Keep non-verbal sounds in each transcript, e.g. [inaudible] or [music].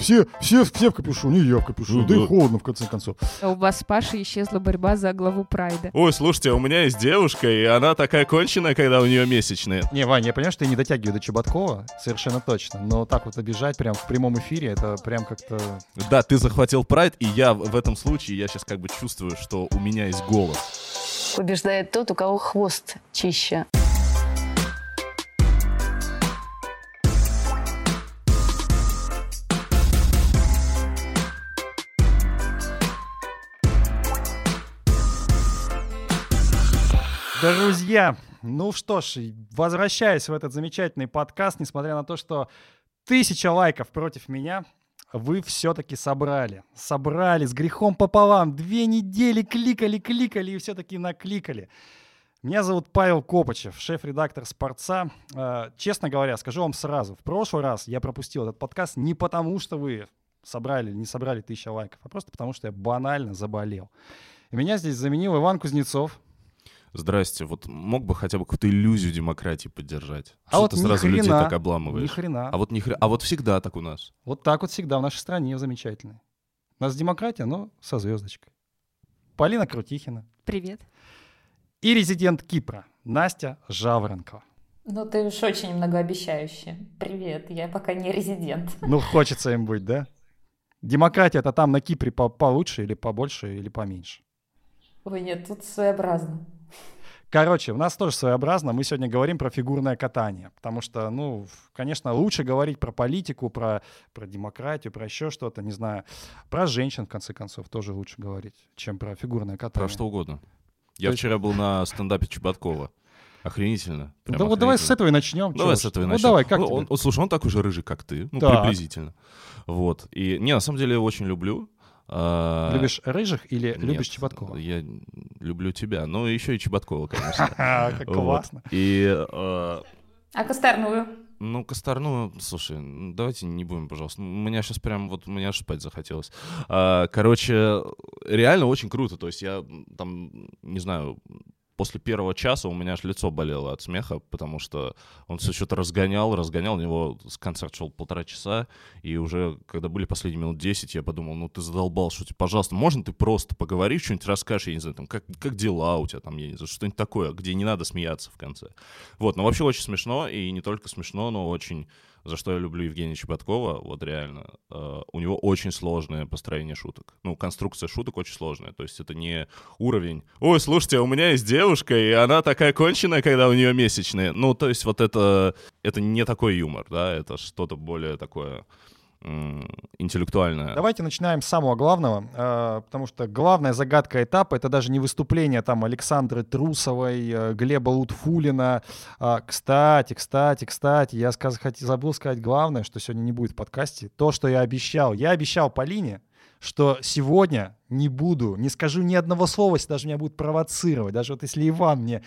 все, все, все в капюшоне, я в капюшоне, Ну да и холодно в конце концов. У вас с Пашей исчезла борьба за главу Прайда. Ой, слушайте, у меня есть девушка, и она такая конченая, когда у нее месячные. Не, Ваня, я понимаю, что я не дотягиваю до Чеботкова, совершенно точно, но так вот обижать прям в прямом эфире, это прям как-то... Да, ты захватил прайд, и я в в этом случае, я сейчас как бы чувствую, что у меня есть голос. Побеждает тот, у кого хвост чище. Друзья, ну что ж, возвращаясь в этот замечательный подкаст, несмотря на то, что тысяча лайков против меня, вы все-таки собрали. Собрали с грехом пополам. Две недели кликали, кликали и все-таки накликали. Меня зовут Павел Копачев, шеф-редактор «Спорца». Э, Честно говоря, скажу вам сразу, в прошлый раз я пропустил этот подкаст не потому, что вы собрали или не собрали тысяча лайков, а просто потому, что я банально заболел. И меня здесь заменил Иван Кузнецов. Здрасте, вот мог бы хотя бы какую-то иллюзию демократии поддержать? А Что вот ты ни сразу людей хрена, так обламываешь? Ни хрена. А вот, ни хрена- а вот всегда так у нас. Вот так вот всегда в нашей стране замечательно. У нас демократия, но со звездочкой. Полина Крутихина. Привет. И резидент Кипра Настя Жаворонкова. Ну, ты уж очень многообещающий. Привет, я пока не резидент. [laughs] Ну, хочется им быть, да? Демократия это там на Кипре по- получше или побольше или поменьше. Ой, нет, тут своеобразно. Короче, у нас тоже своеобразно. Мы сегодня говорим про фигурное катание. Потому что, ну, конечно, лучше говорить про политику, про, про демократию, про еще что-то, не знаю. Про женщин, в конце концов, тоже лучше говорить, чем про фигурное катание. Про что угодно. Я есть- вчера был на стендапе Чеботкова. Охренительно. Да вот давай с охренительно. этого и начнем. Давай с этого и Ну начнем. давай, как Ну, тебе? он, он- слушай, он такой же рыжий, как ты. Ну, Так. приблизительно. Вот. И, не, на самом деле, я его очень люблю. А, Любишь рыжих или нет, любишь Чеботкова? Я люблю тебя. Ну, еще и Чеботкова, конечно. Ха, [laughs] Как классно. И, э, А Косторную? ну, Косторну, слушай, ну, давайте не будем, пожалуйста. У меня сейчас прям, вот, мне аж спать захотелось. А, короче, реально очень круто. То есть я там, не знаю, после первого часа у меня аж лицо болело от смеха, потому что он все что-то разгонял, разгонял, у него с концерт шел полтора часа, и уже, когда были последние минут 10, я подумал, ну ты задолбал шутить, пожалуйста, можно ты просто поговоришь, что-нибудь расскажешь, я не знаю, там, как, как дела у тебя, там, я не знаю, что-нибудь такое, где не надо смеяться в конце. Вот, но вообще очень смешно, и не только смешно, но очень, за что я люблю Евгения Чеботкова, вот реально, э, у него очень сложное построение шуток. Ну, конструкция шуток очень сложная, то есть это не уровень, ой, слушайте, у меня есть девушка, и она такая конченая, когда у нее месячные. Ну, то есть вот это, это не такой юмор, да, это что-то более такое м, интеллектуальное. Давайте начинаем с самого главного, э, потому что главная загадка этапа это даже не выступление там Александры Трусовой, э, Глеба Лутфулина. А, Кстати, кстати, кстати, я забыл сказать главное, что сегодня не будет в подкасте. То, что я обещал. Я обещал Полине, что сегодня не буду, не скажу ни одного слова, если даже меня будут провоцировать. Даже вот если Иван мне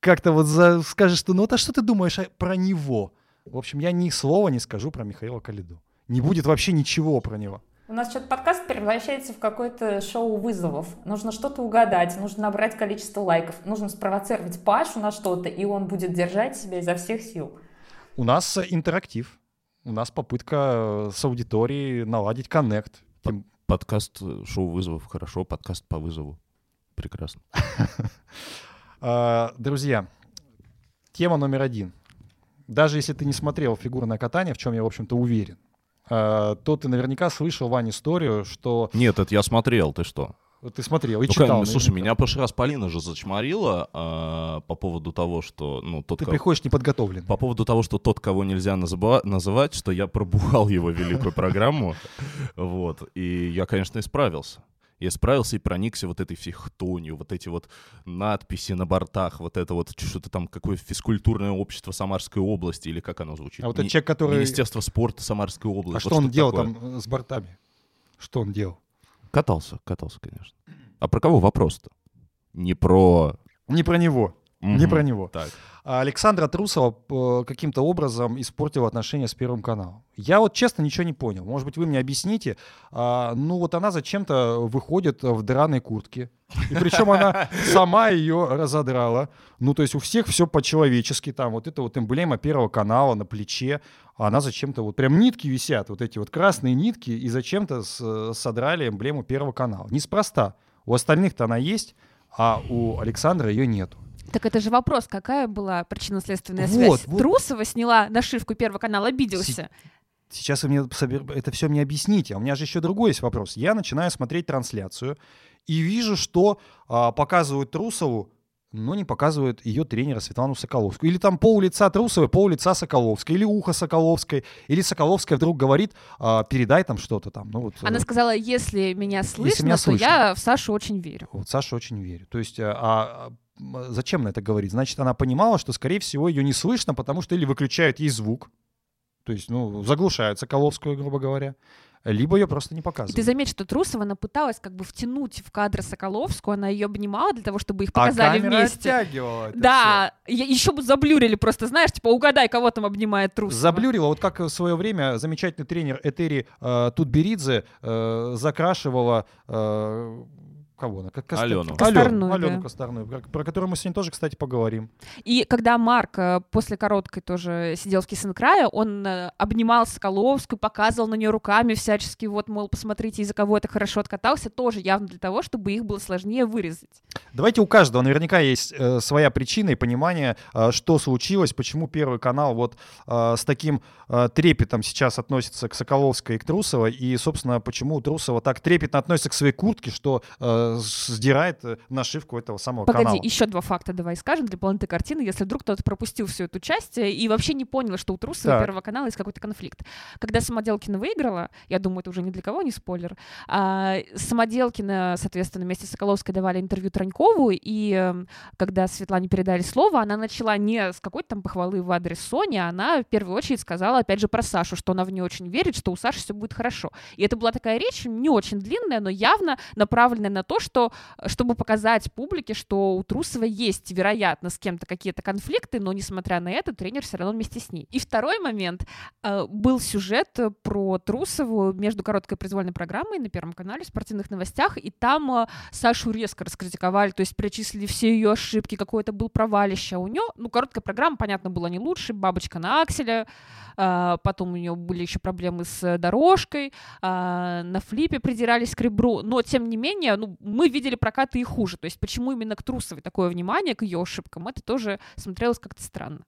как-то вот за- скажет, что ну вот а что ты думаешь про него? В общем, я ни слова не скажу про Михаила Калиду. Не будет вообще ничего про него. У нас что-то подкаст превращается в какое-то шоу вызовов. Нужно что-то угадать, нужно набрать количество лайков, нужно спровоцировать Пашу на что-то, и он будет держать себя изо всех сил. У нас э, интерактив. У нас попытка э, с аудиторией наладить коннект. Тем- Подкаст э, шоу вызовов хорошо, подкаст по вызову прекрасно. [laughs] А, Друзья, тема номер один. Даже если ты не смотрел фигурное катание, в чем я, в общем-то, уверен, то ты наверняка слышал, Вань, историю, что... Нет, это я смотрел, ты что? Ты смотрел и Ну, читал. конечно, слушай, меня в прошлый раз Полина же зачморила а, по поводу того, что, ну, тот, Ты кого- приходишь неподготовлен. по поводу того, что тот, кого нельзя называ- называть, что я пробухал его великую программу, [laughs] вот, и я, конечно, исправился. Я справился и проникся вот этой всей хтонью, вот эти вот надписи на бортах, вот это вот что-то там, какое физкультурное общество Самарской области, или как оно звучит? А вот этот Ми- человек, который... Министерство спорта Самарской области. А вот что он что-то делал такое. там э, с бортами? Что он делал? Катался, катался, конечно. А про кого вопрос-то? Не про Не про него. Не Мгм. про него. Так. А Александра Трусова э, каким-то образом испортила отношения с Первым каналом. Я вот честно ничего не понял. Может быть, вы мне объясните. А, ну вот она зачем-то выходит в драной куртке. И причем она [laughs] сама ее разодрала. Ну то есть у всех все по-человечески. Там вот это вот эмблема Первого канала на плече. А она зачем-то вот прям нитки висят. Вот эти вот красные нитки. И зачем-то содрали эмблему Первого канала. Неспроста. У остальных-то она есть, а у Александра ее нету. Так это же вопрос, какая была причинно-следственная Вот, связь? вот. Трусова сняла нашивку Первого канала, обиделся. Сейчас вы мне это все мне объясните. А у меня же еще другой есть вопрос. Я начинаю смотреть трансляцию и вижу, что а, показывают Трусову, но не показывают ее тренера Светлану Соколовскую. Или там пол лица Трусовой, пол лица Соколовской, или ухо Соколовской, или Соколовская вдруг говорит, а, передай там что-то там. Ну, вот, Она э, сказала, если меня слышно, меня то слышно. я в Сашу очень верю. Вот Саша очень верит. То есть, а, а, зачем она это говорит? Значит, она понимала, что, скорее всего, ее не слышно, потому что или выключают ей звук, то есть, ну, заглушают Соколовскую, грубо говоря, либо ее просто не И показывают. ты заметь, что Трусова, она пыталась как бы втянуть в кадр Соколовскую, она ее обнимала для того, чтобы их А показали камера вместе. оттягивала это Да, еще бы заблюрили просто, знаешь, типа угадай, кого там обнимает. Трусова. Заблюрила, вот как в свое время замечательный тренер Этери э, Тутберидзе э, закрашивала э, кого она? Как Костя- Алену. Косторную, Алену да. Косторную, про, про которую мы сегодня тоже, кстати, поговорим. И когда Марк э, после короткой тоже сидел в Кисенкрае, он э, обнимал Соколовскую, показывал на нее руками всячески, вот, мол, посмотрите, из-за кого это хорошо откатался, тоже явно для того, чтобы их было сложнее вырезать. Давайте у каждого наверняка есть э, своя причина и понимание, э, что случилось, почему Первый канал вот э, с таким э, трепетом сейчас относится к Соколовской и к Трусовой, и, собственно, почему Трусова так трепетно относится к своей куртке, что э, сдирает э, нашивку этого самого Погоди, канала. еще два факта давай скажем для полноты картины, если вдруг кто-то пропустил всю эту часть и вообще не понял, что у Трусова Так. Первого канала есть какой-то конфликт. Когда Самоделкина выиграла, я думаю, это уже ни для кого не спойлер, а, Самоделкина, соответственно, вместе с Соколовской давали интервью Тронькову, и эм, когда Светлане передали слово, она начала не с какой-то там похвалы в адрес Сони, а она в первую очередь сказала, опять же, про Сашу, что она в нее очень верит, что у Саши все будет хорошо. И это была такая речь, не очень длинная, но явно направленная на то, что э, чтобы показать публике, что у Трусовой есть, вероятно, с кем-то какие-то конфликты, но, несмотря на это, тренер все равно вместе с ней. И второй момент. э, Был сюжет э, про Трусову между короткой произвольной программой на Первом канале в спортивных новостях, и там Сашу резко раскритиковали, то есть перечислили все ее ошибки, какое-то был провалище. А у нее, ну, короткая программа, понятно, была не лучше, бабочка на акселе, потом у нее были еще проблемы с дорожкой, на флипе придирались к ребру, но тем не менее, ну, мы видели прокаты и хуже, то есть почему именно к Трусовой такое внимание, к ее ошибкам, это тоже смотрелось как-то странно.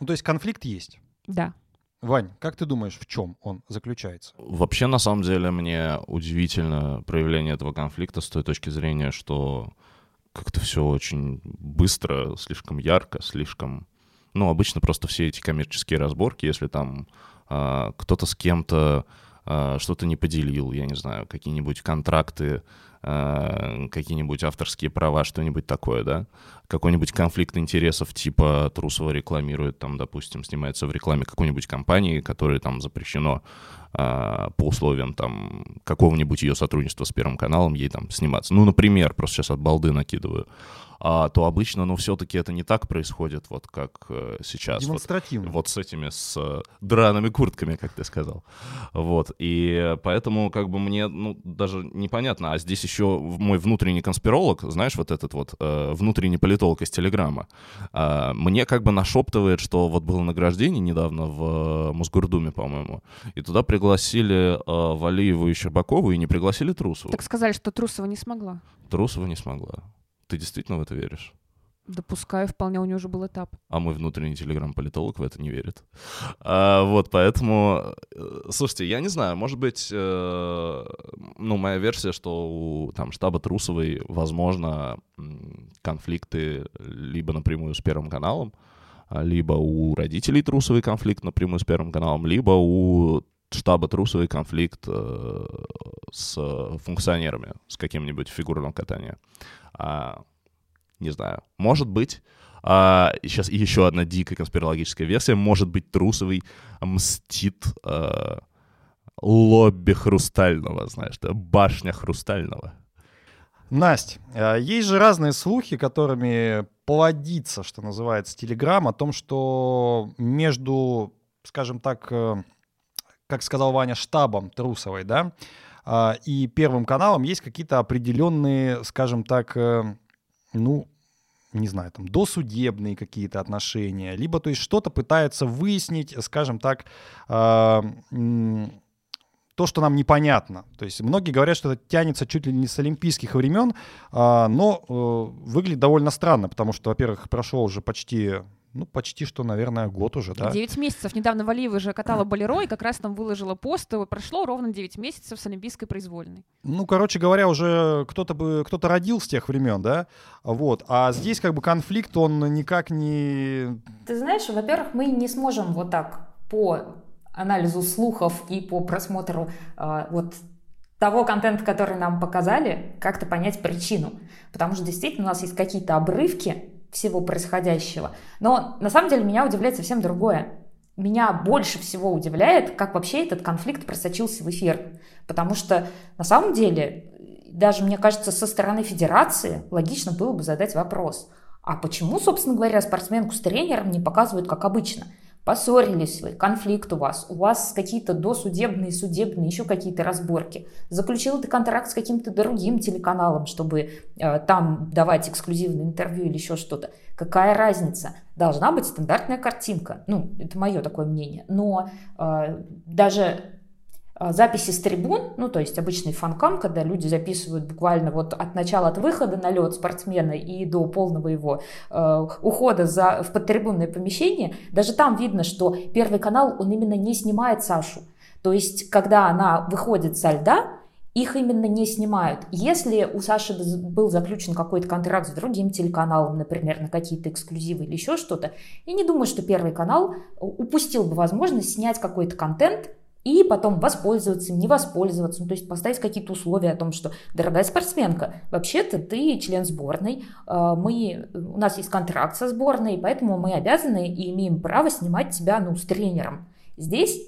Ну, то есть конфликт есть. Да. Вань, как ты думаешь, в чем он заключается? Вообще, на самом деле, мне удивительно проявление этого конфликта с той точки зрения, что как-то все очень быстро, слишком ярко, слишком... Ну, обычно просто все эти коммерческие разборки, если там а, кто-то с кем-то а, что-то не поделил, я не знаю, какие-нибудь контракты, какие-нибудь авторские права, что-нибудь такое, да, какой-нибудь конфликт интересов, типа Трусова рекламирует, там, допустим, снимается в рекламе какой-нибудь компании, которой там запрещено а, по условиям там какого-нибудь ее сотрудничества с Первым каналом ей там сниматься. Ну, например, просто сейчас от балды накидываю. А, то обычно, ну, все-таки это не так происходит, вот как э, сейчас. Вот Демонстративно. вот с этими, с э, драными куртками, как ты сказал. Вот, и поэтому как бы мне, ну, даже непонятно, а здесь еще мой внутренний конспиролог, знаешь, вот этот вот э, внутренний политолог из Телеграма, а, мне как бы нашептывает, что вот было награждение недавно в э, Мосгордуме, по-моему, и туда пригласили э, Валиеву и Щербакову, и не пригласили Трусову. Так сказали, что Трусова не смогла. Трусова не смогла. Ты действительно в это веришь? Допускаю, вполне у нее уже был этап. а мой внутренний телеграм-политолог в это не верит. А, вот, поэтому, э, слушайте, я не знаю, может быть, э, ну, моя версия, что у там, штаба Трусовой, возможно, конфликты либо напрямую с Первым каналом, а, либо у родителей Трусовой конфликт напрямую с Первым каналом, либо у штаба Трусовой конфликт э, с функционерами, с каким-нибудь фигурным катанием. А, не знаю. Может быть, а, сейчас еще одна дикая конспирологическая версия. Может быть, Трусовый мстит а, лобби Хрустального, знаешь, да, башня Хрустального. Настя, э, есть же разные слухи, которыми плодится, что называется, Телеграм, о том, что между, скажем так, э, как сказал Ваня, штабом Трусовой, да, э, и Первым каналом есть какие-то определенные, скажем так, ну, не знаю, там, досудебные какие-то отношения, либо, то есть, что-то пытаются выяснить, скажем так, то, что нам непонятно. То есть многие говорят, что это тянется чуть ли не с олимпийских времен, а, но э, выглядит довольно странно, потому что, во-первых, прошел уже почти ну, почти что, наверное, год уже, да. 9 месяцев. Недавно Валиева же катала Болеро, и как раз там выложила пост, и прошло ровно 9 месяцев с Олимпийской произвольной. Ну, короче говоря, уже кто-то бы, кто-то родил с тех времен, да, вот. А здесь как бы конфликт, он никак не... Ты знаешь, во-первых, мы не сможем вот так по анализу слухов и по просмотру э, вот того контента, который нам показали, как-то понять причину. Потому что действительно у нас есть какие-то обрывки всего происходящего. Но на самом деле меня удивляет совсем другое. Меня больше всего удивляет, как вообще этот конфликт просочился в эфир. Потому что на самом деле, даже мне кажется, со стороны федерации логично было бы задать вопрос. А почему, собственно говоря, спортсменку с тренером не показывают как обычно? Поссорились вы, конфликт у вас, у вас какие-то досудебные, судебные, еще какие-то разборки. Заключил ты контракт с каким-то другим телеканалом, чтобы э, там давать эксклюзивное интервью или еще что-то. Какая разница? Должна быть стандартная картинка. Ну, это мое такое мнение. Но э, даже записи с трибун, ну, то есть обычный фанкам, когда люди записывают буквально вот от начала, от выхода на лед спортсмена и до полного его э, ухода за, в подтрибунное помещение, даже там видно, что Первый канал, он именно не снимает Сашу. То есть, когда она выходит со льда, их именно не снимают. Если у Саши был заключен какой-то контракт с другим телеканалом, например, на какие-то эксклюзивы или еще что-то, я не думаю, что Первый канал упустил бы возможность снять какой-то контент, и потом воспользоваться, не воспользоваться, ну, то есть поставить какие-то условия о том, что, дорогая спортсменка, вообще-то ты член сборной, а, мы, у нас есть контракт со сборной, поэтому мы обязаны и имеем право снимать тебя ну, с тренером. Здесь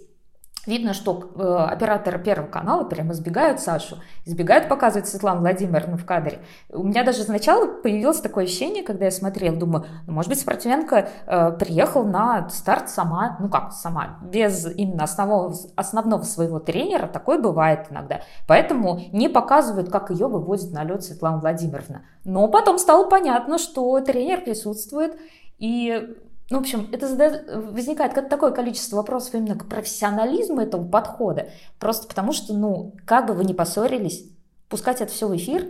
Видно, что э, операторы Первого канала прямо избегают Сашу, избегают показывать Светлану Владимировну в кадре. У меня даже сначала появилось такое ощущение, когда я смотрела, думаю, ну, может быть, спортсменка э, приехала на старт сама, ну как сама, без именно основного, основного своего тренера, такое бывает иногда. Поэтому не показывают, как ее выводит на лед Светлана Владимировна. Но потом стало понятно, что тренер присутствует, и в общем, это задает, возникает такое количество вопросов именно к профессионализму этого подхода. Просто потому что, ну, как бы вы ни поссорились, пускать это все в эфир,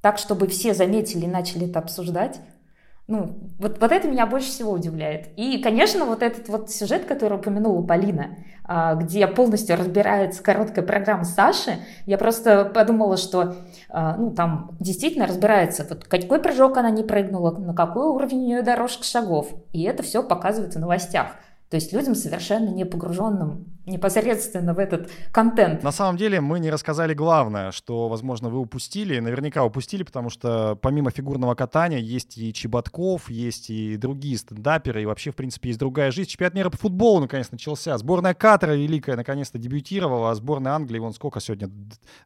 так, чтобы все заметили и начали это обсуждать, ну, вот, вот это меня больше всего удивляет. И, конечно, вот этот вот сюжет, который упомянула Полина, а, где полностью разбирается короткая программа Саши, я просто подумала, что а, ну, там действительно разбирается, вот какой прыжок она не прыгнула, на какой уровень у нее дорожка шагов. И это все показывается в новостях. То есть людям совершенно не погруженным непосредственно в этот контент. На самом деле мы не рассказали главное, что, возможно, вы упустили, наверняка упустили, потому что помимо фигурного катания есть и Чеботков, есть и другие стендаперы, и вообще, в принципе, есть другая жизнь. Чемпионат мира по футболу наконец начался. Сборная Катара великая наконец-то дебютировала, а сборная Англии, вон сколько сегодня,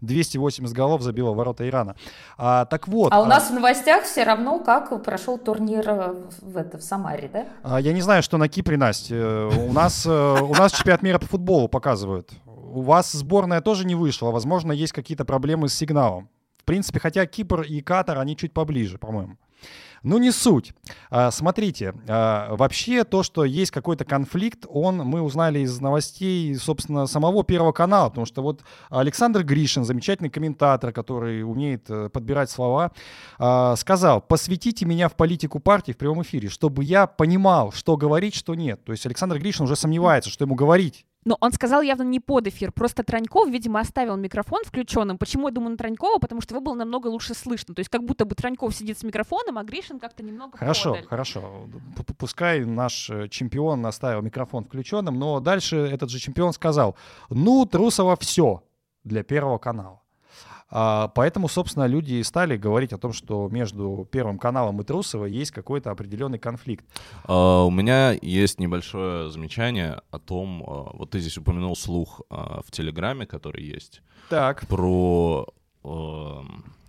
280 голов забила ворота Ирана. А, так вот. А у а... нас в новостях все равно, как прошел турнир э, в, это, в Самаре, да? А, я не знаю, что на Кипре, Настя. Э, у нас, э, у нас чемпионат мира по футболу футболу показывают. У вас сборная тоже не вышла, возможно, есть какие-то проблемы с сигналом. В принципе, хотя Кипр и Катар, они чуть поближе, по-моему. Ну, не суть. А, смотрите, а, вообще то, что есть какой-то конфликт, он, мы узнали из новостей, собственно, самого Первого канала, потому что вот Александр Гришин, замечательный комментатор, который умеет э, подбирать слова, а, сказал, посвятите меня в политику партии в прямом эфире, чтобы я понимал, что говорить, что нет. То есть Александр Гришин уже сомневается, что ему говорить но он сказал явно не под эфир. Просто Траньков, видимо, оставил микрофон включенным. Почему я думаю на Транькова? Потому что его было намного лучше слышно. То есть как будто бы Траньков сидит с микрофоном, а Гришин как-то немного Хорошо, подаль. хорошо. Пускай наш э, чемпион оставил микрофон включенным, но дальше этот же чемпион сказал, ну, Трусова все для Первого канала. А, поэтому, собственно, люди и стали говорить о том, что между Первым каналом и Трусовой есть какой-то определенный конфликт. А, у меня есть небольшое замечание о том, а, вот ты здесь упомянул слух в Телеграме, который есть. Так. Про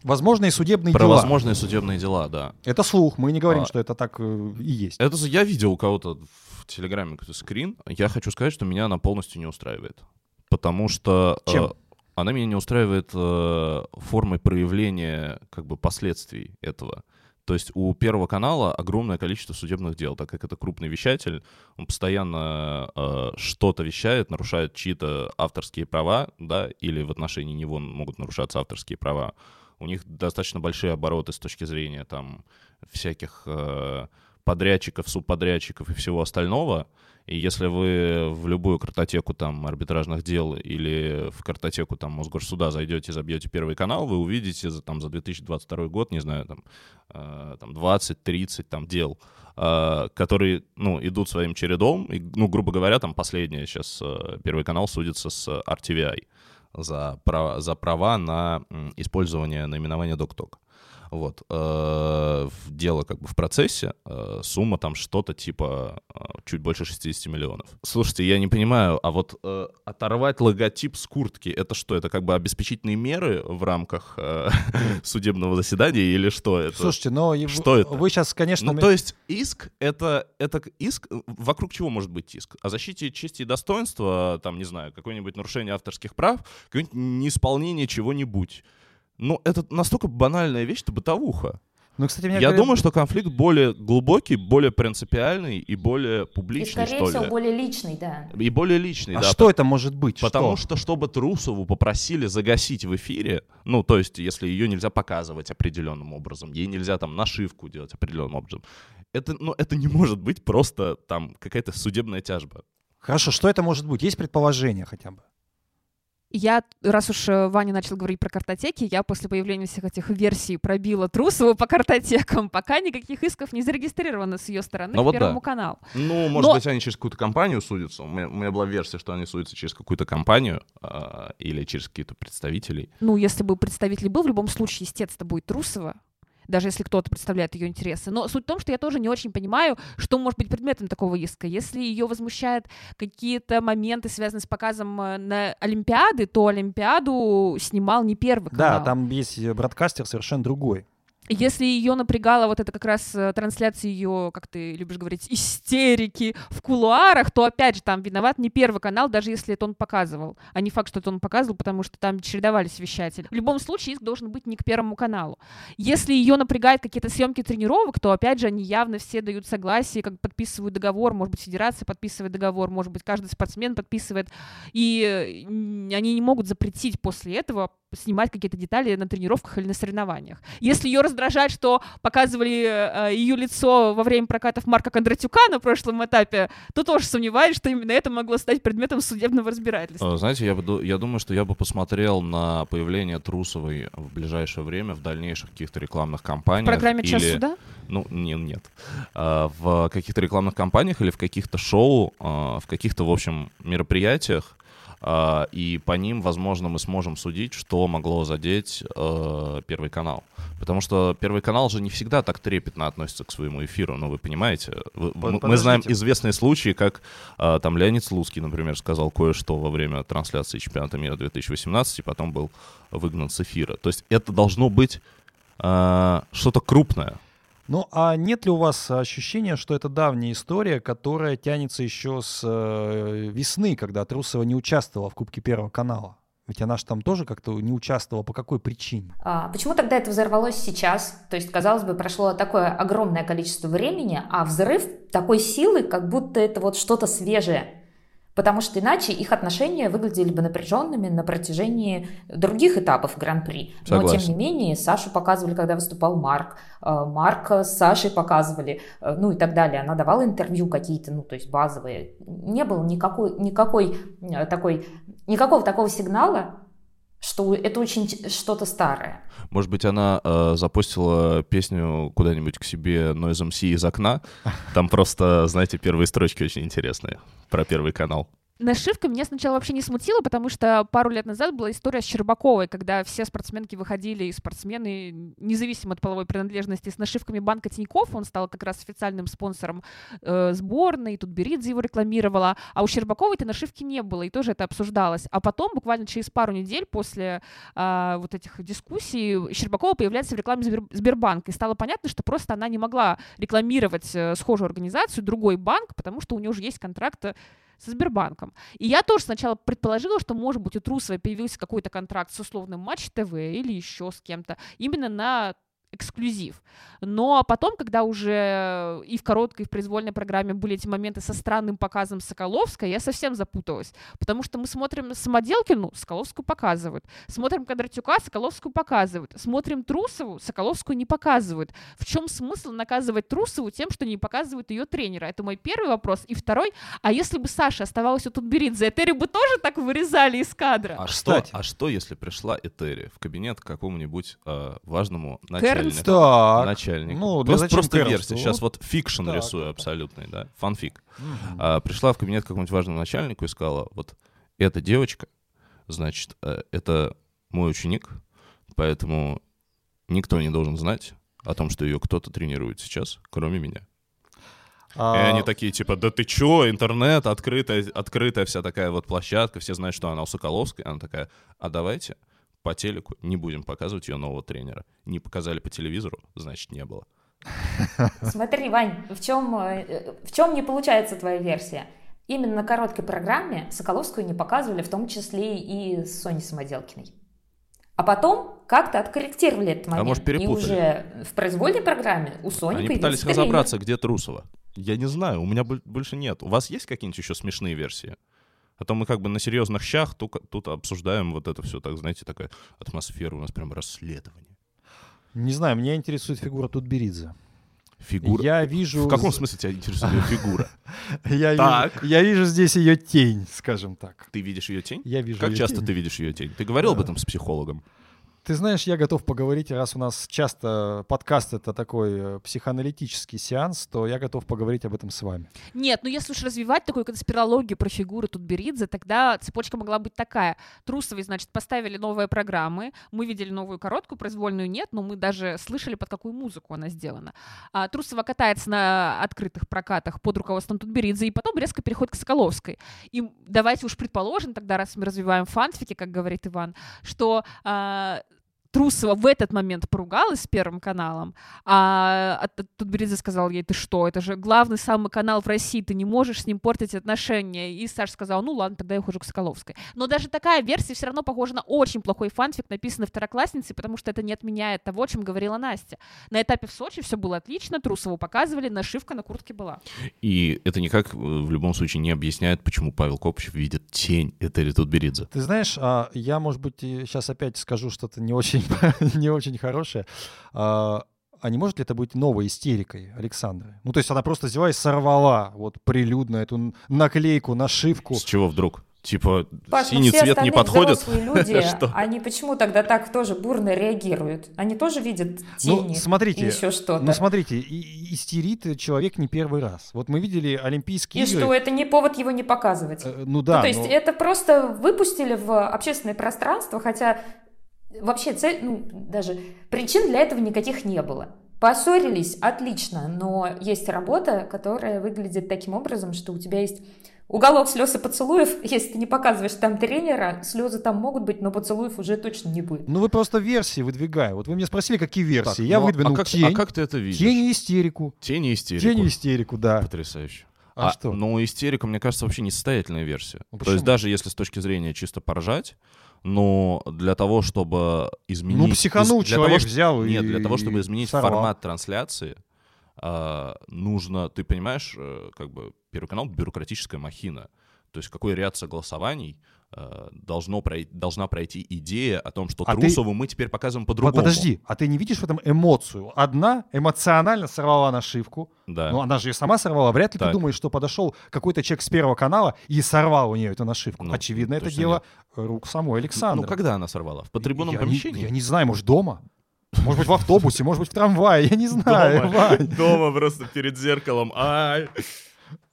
Возможные судебные про дела. возможные судебные дела, да. Это слух, мы не говорим, А. что это так э, и есть. Это я видел у кого-то в Телеграме какой-то скрин. Я хочу сказать, что меня она полностью не устраивает. Потому что Чем? Она меня не устраивает э, формой проявления как бы последствий этого. То есть у Первого канала огромное количество судебных дел, так как это крупный вещатель, он постоянно э, что-то вещает, нарушает чьи-то авторские права, да, или в отношении него могут нарушаться авторские права. У них достаточно большие обороты с точки зрения там всяких э, подрядчиков, субподрядчиков и всего остального. И если вы в любую картотеку там арбитражных дел или в картотеку там Мосгорсуда зайдете, забьете Первый канал, вы увидите за, там, за 2022 год, не знаю, там, э, там 20-30 там дел, э, которые, ну, идут своим чередом. И, ну, грубо говоря, там последнее сейчас э, Первый канал судится с RTVI за права, за права на использование наименования DocTalk. Вот. э, Дело как бы в процессе. э, Сумма там что-то типа э, чуть больше 60 миллионов. Слушайте, я не понимаю, а вот оторвать логотип с куртки, это что? Это как бы обеспечительные меры в рамках [laughs] судебного заседания или что это? Слушайте, но что это? вы сейчас, конечно... Ну, то есть иск это, это иск, вокруг чего может быть иск? О защите чести и достоинства, там, не знаю, какое-нибудь нарушение авторских прав, какое-нибудь неисполнение чего-нибудь. Ну, это настолько банальная вещь, это бытовуха. Ну, кстати, мне Я говорят- думаю, что конфликт более глубокий, более принципиальный и более И, публичный, скорее что всего, ли. более личный, да. И более личный, А да. что это может быть? Потому Что? что, чтобы Трусову попросили загасить в эфире, ну, то есть, если ее нельзя показывать определенным образом, ей нельзя там нашивку делать определенным образом, это, ну, это не может быть просто там какая-то судебная тяжба. Хорошо, что это может быть? Есть предположение хотя бы? Я, раз уж э, Ваня начал говорить про картотеки, я после появления всех этих версий пробила Трусову по картотекам, пока никаких исков не зарегистрировано с ее стороны Ну к вот Первому да. каналу. Ну, может Но- быть, они через какую-то компанию судятся. У меня, у меня была версия, что они судятся через какую-то компанию а, или через каких-то представителей. Ну, если бы представитель был, в любом случае, естественно, будет Трусова, даже если кто-то представляет ее интересы. Но суть в том, что я тоже не очень понимаю, что может быть предметом такого иска. Если ее возмущают какие-то моменты, связанные с показом э, на Олимпиады, то Олимпиаду снимал не первый канал. Да, там есть э, бродкастер совершенно другой. Если ее напрягала вот это как раз э, трансляция ее, как ты любишь говорить, истерики в кулуарах, то опять же там виноват не первый канал, даже если это он показывал, а не факт, что это он показывал, потому что там чередовались вещатели. В любом случае иск должен быть не к первому каналу. Если ее напрягают какие-то съемки тренировок, то опять же они явно все дают согласие, как подписывают договор, может быть федерация подписывает договор, может быть каждый спортсмен подписывает, и они не могут запретить после этого снимать какие-то детали на тренировках или на соревнованиях. Если ее раздражает, что показывали э, ее лицо во время прокатов Марка Кондратюка на прошлом этапе, то тоже сомневаюсь, что именно это могло стать предметом судебного разбирательства. А, Знаете, я, бы, я думаю, что я бы посмотрел на появление Трусовой в ближайшее время в дальнейших каких-то рекламных В кампаниях. программе «Час или- суда»? Ну, не, нет. В каких-то рекламных кампаниях или в каких-то шоу, в каких-то, в общем, мероприятиях, и по ним, возможно, мы сможем судить, что могло задеть э, Первый канал. Потому что Первый канал же не всегда так трепетно относится к своему эфиру, ну, вы понимаете. Вы- Под- мы- знаем подождите. известные случаи, как а, там Леонид Слуцкий, например, сказал кое-что во время трансляции чемпионата мира 2018, и потом был выгнан с эфира. То есть это должно быть а, что-то крупное. Ну, а нет ли у вас ощущения, что это давняя история, которая тянется еще с э, весны, когда Трусова не участвовала в Кубке Первого канала? Ведь она же там тоже как-то не участвовала. По какой причине? А почему тогда это взорвалось сейчас? То есть, казалось бы, прошло такое огромное количество времени, а взрыв такой силы, как будто это вот что-то свежее. Потому что иначе их отношения выглядели бы напряженными на протяжении других этапов Гран-при. Но тем не менее, Сашу показывали, когда выступал Марк, э, Марка с Сашей показывали, э, ну и так далее. Она давала интервью какие-то, ну то есть базовые. Не было никакой, никакой э, такой, никакого такого сигнала, что это очень что-то старое. Может быть, она э, запустила песню куда-нибудь к себе Noise MC из окна. Там просто, знаете, первые строчки очень интересные про Первый канал. Нашивка меня сначала вообще не смутила, потому что пару лет назад была история с Щербаковой, когда все спортсменки выходили и спортсмены, независимо от половой принадлежности, с нашивками банка Тиньков. Он стал как раз официальным спонсором э, сборной, тут Беридзе его рекламировала, а у Щербаковой этой нашивки не было, и тоже это обсуждалось. А потом, буквально через пару недель после э, вот этих дискуссий, Щербакова появляется в рекламе Сбер, Сбербанка, и стало понятно, что просто она не могла рекламировать э, схожую организацию, другой банк, потому что у нее уже есть контракт со Сбербанком. И я тоже сначала предположила, что, может быть, у Трусовой появился какой-то контракт с условным Матч ТВ или еще с кем-то, именно на эксклюзив. Но потом, когда уже и в короткой, и в произвольной программе были эти моменты со странным показом Соколовской, я совсем запуталась. Потому что мы смотрим Самоделкину, Соколовскую показывают. Смотрим Кондратюка, Соколовскую показывают. Смотрим Трусову, Соколовскую не показывают. В чем смысл наказывать Трусову тем, что не показывают ее тренера? Это мой первый вопрос. И второй, а если бы Саша оставалась у Тутберидзе, Этери бы тоже так вырезали из кадра? А что, а что, если пришла Этери в кабинет к какому-нибудь э, важному начальнику? Кернс? Так. начальник. Ну, да просто просто версия. Сейчас вот fiction Так, рисую так, абсолютный, да, фанфик. Мгм. А, пришла в кабинет к какому-нибудь важному начальнику и сказала, вот эта девочка, значит, э, это мой ученик, поэтому никто не должен знать о том, что ее кто-то тренирует сейчас, кроме меня. А, И они такие, типа, да ты чё, интернет, открытая, открытая вся такая вот площадка, все знают, что она у Соколовской. Она такая, а давайте по телеку не будем показывать ее нового тренера. Не показали по телевизору, значит, не было. Смотри, Вань, в чем, э, в чем не получается твоя версия? Именно на короткой программе Соколовскую не показывали, в том числе и с Соней Самоделкиной. А потом как-то откорректировали этот момент. А может, и перепутали? уже в произвольной программе у Сони Они пытались тренер. разобраться, где Трусова. Я не знаю, у меня боль- больше нет. У вас есть какие-нибудь еще смешные версии? А то мы как бы на серьезных щах тут, тут обсуждаем вот это все, так, знаете, такая атмосфера, у нас прям расследование. Не знаю, меня интересует фигура Тутберидзе. Фигура. Я вижу... В каком смысле тебя интересует её фигура? [laughs] Я Так. вижу, я вижу здесь ее тень, скажем так. Ты видишь ее тень? Я вижу Как часто тень. ты видишь ее тень? Ты говорил об этом с психологом? Ты знаешь, я готов поговорить, раз у нас часто подкаст это такой э, психоаналитический сеанс, то я готов поговорить об этом с вами. Нет, ну если уж развивать такую конспирологию про фигуры Тутберидзе, тогда цепочка могла быть такая. Трусовой, значит, поставили новые программы, мы видели новую короткую, произвольную нет, но мы даже слышали, под какую музыку она сделана. А Трусова катается на открытых прокатах под руководством Тутберидзе, и потом резко переходит к Соколовской. И давайте уж предположим тогда, раз мы развиваем фанфики, как говорит Иван, что а, Трусова в этот момент поругалась с Первым каналом, а, а Тутберидзе сказал ей, ты что, это же главный самый канал в России, ты не можешь с ним портить отношения. И Саша сказал, ну ладно, тогда я ухожу к Соколовской. Но даже такая версия все равно похожа на очень плохой фанфик, написанный второклассницей, потому что это не отменяет того, о чем говорила Настя. На этапе в Сочи все было отлично, Трусову показывали, нашивка на куртке была. И это никак э, в любом случае не объясняет, почему Павел Копычев видит тень Этери Тутберидзе. Ты знаешь, а, я, может быть, сейчас опять скажу что-то не очень, [laughs] не очень хорошее. А а не может ли это быть новой истерикой Александры? Ну, то есть она просто взяла и сорвала вот прилюдно эту наклейку, нашивку. С чего вдруг? Типа, Паш, ну синий цвет не подходит? люди, [laughs] Что? они почему тогда так тоже бурно реагируют? Они тоже видят Ну, тени смотрите, и еще что-то. Ну, смотрите, и- и- истерит человек не первый раз. Вот мы видели Олимпийские и игры. что, это не повод его не показывать? Э, Ну да, Ну, то есть но- это просто выпустили в общественное пространство, хотя вообще цель, ну, даже причин для этого никаких не было. Поссорились, отлично, но есть работа, которая выглядит таким образом, что у тебя есть уголок слез и поцелуев. [laughs] Если ты не показываешь там тренера, слезы там могут быть, но поцелуев уже точно не будет. Ну вы просто версии выдвигаю. Вот вы меня спросили, какие версии. Так, Я ну, выдвинул а как, тень, а как ты это видишь? тень и истерику. Тень и истерику. Тень и истерику, да. Потрясающе. А что? Ну, истерика, мне кажется, вообще несостоятельная версия. Ну, То есть даже если с точки зрения чисто поржать, но для того, чтобы изменить... Ну, психанул для человек, того, взял и Нет, для того, чтобы изменить сорвал. формат трансляции, а, нужно, ты понимаешь, э, как бы Первый канал — бюрократическая махина. То есть какой ряд согласований э, должно пройти, должна пройти идея о том, что А ты- Трусову мы теперь показываем по-другому. подожди, а ты не видишь в этом эмоцию? Одна эмоционально сорвала нашивку. Да. Ну, она же ее сама сорвала. Вряд ли Так. ты думаешь, что подошел какой-то человек с Первого канала и сорвал у нее эту нашивку. Ну, Очевидно, это дело рук самой Александры. Ну, когда она сорвала? В потрибунном я не- помещении? я не знаю, может, дома? Может быть, в автобусе, может быть, в трамвае, я не знаю, Вань. Дома просто перед зеркалом. Ай.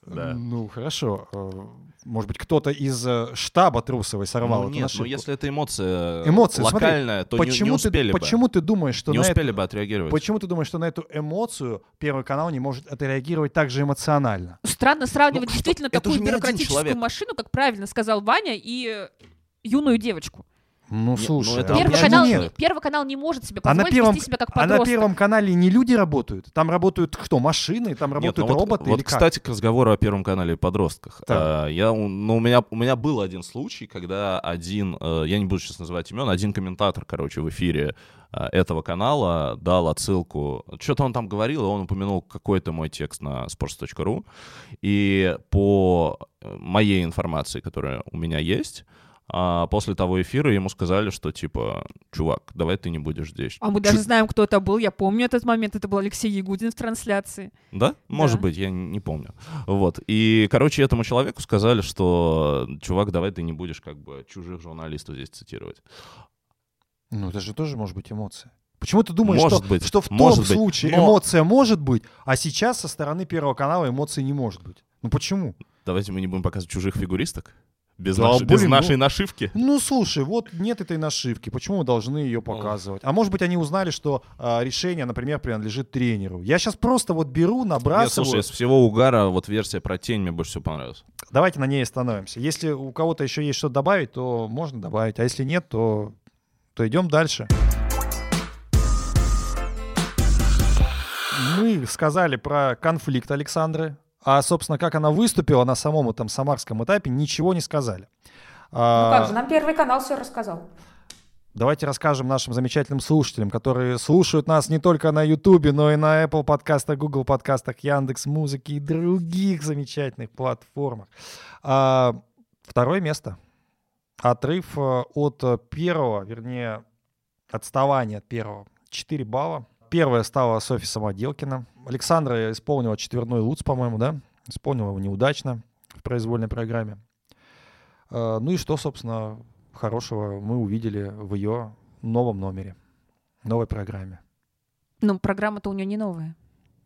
Да. Ну, хорошо. Э, может быть, кто-то из э, штаба Трусовой сорвал Ну эту нет, ну ошибку. если это эмоция, Эмоции, смотри, локальная, то не- почему не, успели ты, бы. Почему ты думаешь, что не на успели это, бы отреагировать. почему ты думаешь, что на эту эмоцию Первый канал не может отреагировать так же эмоционально? Странно сравнивать Ну, действительно такую не бюрократическую машину, как правильно сказал Ваня, и э, юную девочку. Ну, ну, слушай, это а Первый почему канал, нет? нет? Первый канал не может себе А на позволить первом, вести себя как а на подросток. Первом канале не люди работают, там работают кто? Машины, там Нет, работают ну вот, роботы вот, или как? кстати, к разговору о Первом канале и подростках. Так. А, я, у- ну, у, меня, у меня был один случай, когда один, э, я не буду сейчас называть имен, один комментатор, короче, в эфире э, этого канала дал отсылку. Что-то он там говорил, и он упомянул какой-то мой текст на sports.ru. И по э, моей информации, которая у меня есть, а, после того эфира ему сказали, что типа, чувак, давай ты не будешь здесь. А мы Чуть- даже знаем, кто это был. Я помню этот момент. Это был Алексей Ягудин в трансляции. Да? Может Да. быть, я не помню. Вот. И, короче, этому человеку сказали, что, чувак, давай ты не будешь как бы чужих журналистов здесь цитировать. Ну, это же тоже может быть эмоция. Почему ты думаешь, Может что, быть, что в может том быть, случае но- эмоция может быть, а сейчас со стороны Первого канала эмоций не может быть? Ну почему? Давайте мы не будем показывать чужих фигуристок. Без, Да, нашей, без блин, нашей ну- нашивки. Ну, слушай, вот нет этой нашивки, почему мы должны ее показывать? А может быть, они узнали, что а, решение, например, принадлежит тренеру. Я сейчас просто вот беру, Нет, набрасываю. слушай, из всего угара вот версия про тень мне больше всего понравилась. Давайте на ней остановимся. Если у кого-то еще есть что добавить, то можно добавить. А если нет, то, то идем дальше. Мы сказали про конфликт Александры, а, собственно, как она выступила на самом этом самарском этапе, ничего не сказали. Ну А, как же, нам Первый канал все рассказал. Давайте расскажем нашим замечательным слушателям, которые слушают нас не только на Ютубе, но и на Apple подкастах, Google подкастах, Яндекс Музыки и других замечательных платформах. А, второе место. Отрыв э, от первого, вернее, отставание от первого. 4 балла. Первая стала Софья Самоделкина. Александра исполнила четверной луц, по-моему, да? Исполнила его неудачно в произвольной программе. Э, Ну и что, собственно, хорошего мы увидели в ее новом номере, новой программе. Ну, программа-то у нее не новая.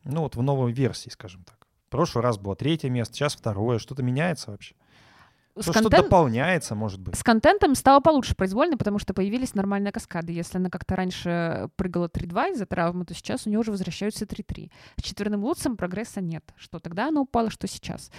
Ну вот в новой версии, скажем так. В прошлый раз было третье место, сейчас второе. Что-то меняется вообще? С, Что- Что-то контент- дополняется, может быть. с контентом стало получше произвольно, потому что появились нормальные каскады. Если она как-то раньше прыгала 3-2 из-за травмы, то сейчас у нее уже возвращаются 3-3. С четверным луцем прогресса нет. Что тогда она упала, что сейчас.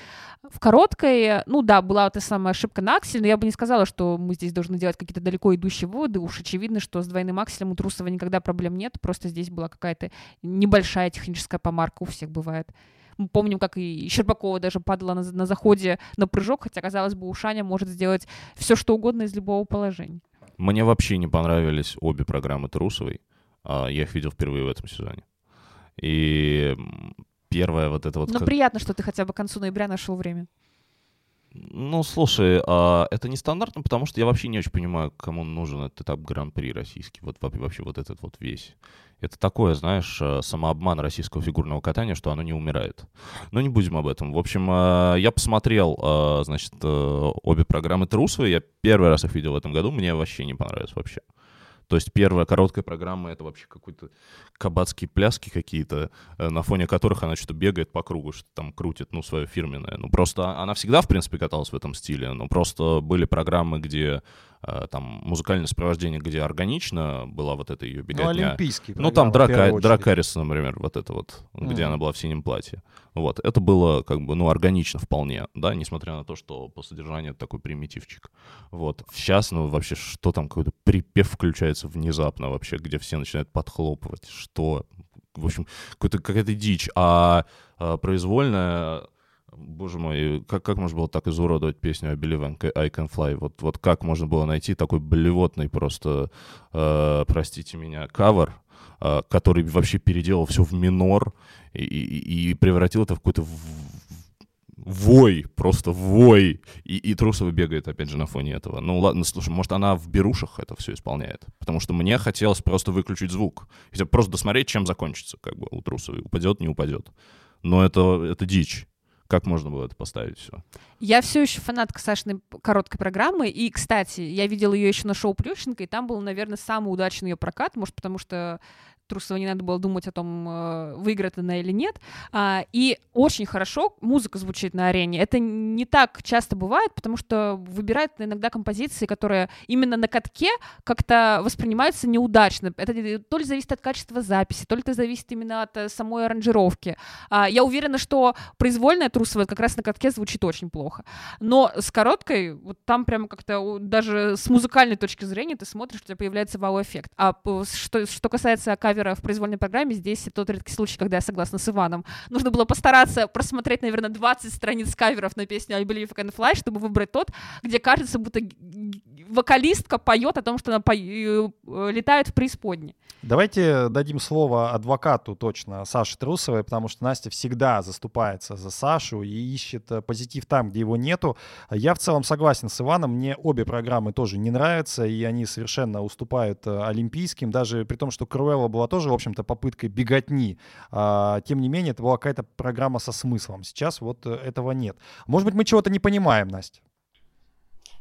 В короткой, ну да, была вот эта самая ошибка на аксель, но я бы не сказала, что мы здесь должны делать какие-то далеко идущие выводы. Уж очевидно, что с двойным акселем у Трусова никогда проблем нет. Просто здесь была какая-то небольшая техническая помарка, у всех бывает. Мы помним, как и Щербакова даже падала на, на заходе на прыжок, хотя, казалось бы, у Шаня может сделать все, что угодно из любого положения. Мне вообще не понравились обе программы Трусовой. А, Я их видел впервые в этом сезоне. И первая вот это вот... Как- приятно, что ты хотя бы к концу ноября нашел время. Ну, слушай, а, это нестандартно, потому что я вообще не очень понимаю, кому нужен этот этап Гран-при российский. Вот во- вообще вот этот вот весь. Это такое, знаешь, э, самообман российского фигурного катания, что оно не умирает. Но не будем об этом. В общем, э, я посмотрел, э, значит, э, обе программы Трусовой. Я первый раз их видел в этом году. Мне вообще не понравилось вообще. То есть первая короткая программа — это вообще какой-то кабацкие пляски какие-то, э, на фоне которых она что-то бегает по кругу, что там крутит, ну, свое фирменное. Ну, просто она всегда, в принципе, каталась в этом стиле, но просто были программы, где там музыкальное сопровождение, где органично была вот эта ее Ну, беготня. олимпийский. Ну, там Драка. Дракарис, например, вот это вот, где Мгм. она была в синем платье. Вот, это было как бы, ну, органично вполне, да, несмотря на то, что по содержанию это такой примитивчик. Вот, сейчас, ну, вообще, что там, какой-то припев включается внезапно вообще, где все начинают подхлопывать, что, в общем, какая-то дичь, а, а произвольная... Боже мой, как, как можно было так изуродовать песню I Believe I Can Fly? Вот, вот как можно было найти такой блевотный просто, э, простите меня, кавер, э, который вообще переделал все в минор и, и- и превратил это в какой-то вой, просто вой. И, и Трусова бегает, опять же, на фоне этого. Ну ладно, слушай, может, она в берушах это все исполняет. Потому что мне хотелось просто выключить звук. Просто досмотреть, чем закончится, как бы, у Трусовой. Упадет, не упадет. Но это, это дичь. Как можно было это поставить все? Я все еще фанатка Сашиной короткой программы. И, кстати, я видела ее еще на шоу Плющенко, и там был, наверное, самый удачный ее прокат. Может, потому что Трусовой не надо было думать о том, э, выиграет она или нет. А, и очень хорошо музыка звучит на арене. Это не так часто бывает, потому что выбирают иногда композиции, которые именно на катке как-то воспринимаются неудачно. Это то ли зависит от качества записи, то ли это зависит именно от э, самой аранжировки. А, я уверена, что произвольная Трусовая как раз на катке звучит очень плохо. Но с короткой, вот там прямо как-то даже с музыкальной точки зрения ты смотришь, у тебя появляется вау-эффект. А что, что касается кавера в произвольной программе, здесь тот редкий случай, когда я согласна с Иваном. Нужно было постараться просмотреть, наверное, 20 страниц каверов на песню I Believe I Can Fly, чтобы выбрать тот, где кажется, будто вокалистка поет о том, что она по... Э, летает в преисподне. Давайте дадим слово адвокату точно Саше Трусовой, потому что Настя всегда заступается за Сашу и ищет э, позитив там, где его нету. Я в целом согласен с Иваном, мне обе программы тоже не нравятся, и они совершенно уступают э, олимпийским, даже при том, что Круэлла была тоже, в общем-то, попыткой беготни. А, тем не менее, это была какая-то программа со смыслом. Сейчас вот этого нет. Может быть, мы чего-то не понимаем, Настя?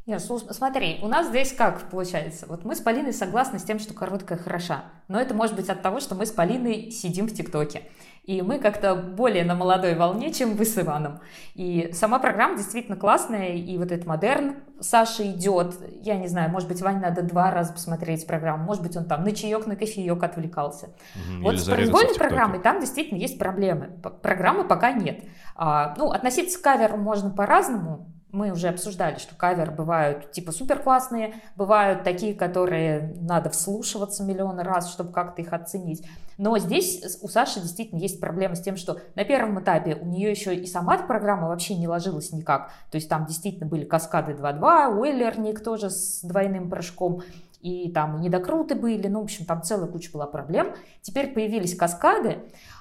Нет, смотри, у нас здесь как получается? Вот мы с Полиной согласны с тем, что короткая хороша, но это может быть от того, что мы с Полиной сидим в ТикТоке. И мы как-то более на молодой волне, чем вы с Иваном. И сама программа действительно классная, и вот этот модерн Саша идет. Я не знаю, может быть, Ване надо два раза посмотреть программу, может быть, он там на чаек, на кофеек отвлекался. Угу, вот с произвольной программой там действительно есть проблемы. Программы пока нет. А, ну, относиться к каверу можно по-разному, мы уже обсуждали, что кавер бывают типа супер классные, бывают такие, которые надо вслушиваться миллионы раз, чтобы как-то их оценить. Но здесь у Саши действительно есть проблема с тем, что на первом этапе у нее еще и сама программа вообще не ложилась никак. То есть там действительно были каскады 2.2, Уэллерник тоже с двойным прыжком, и там недокруты были, ну, в общем, там целая куча была проблем. Теперь появились каскады,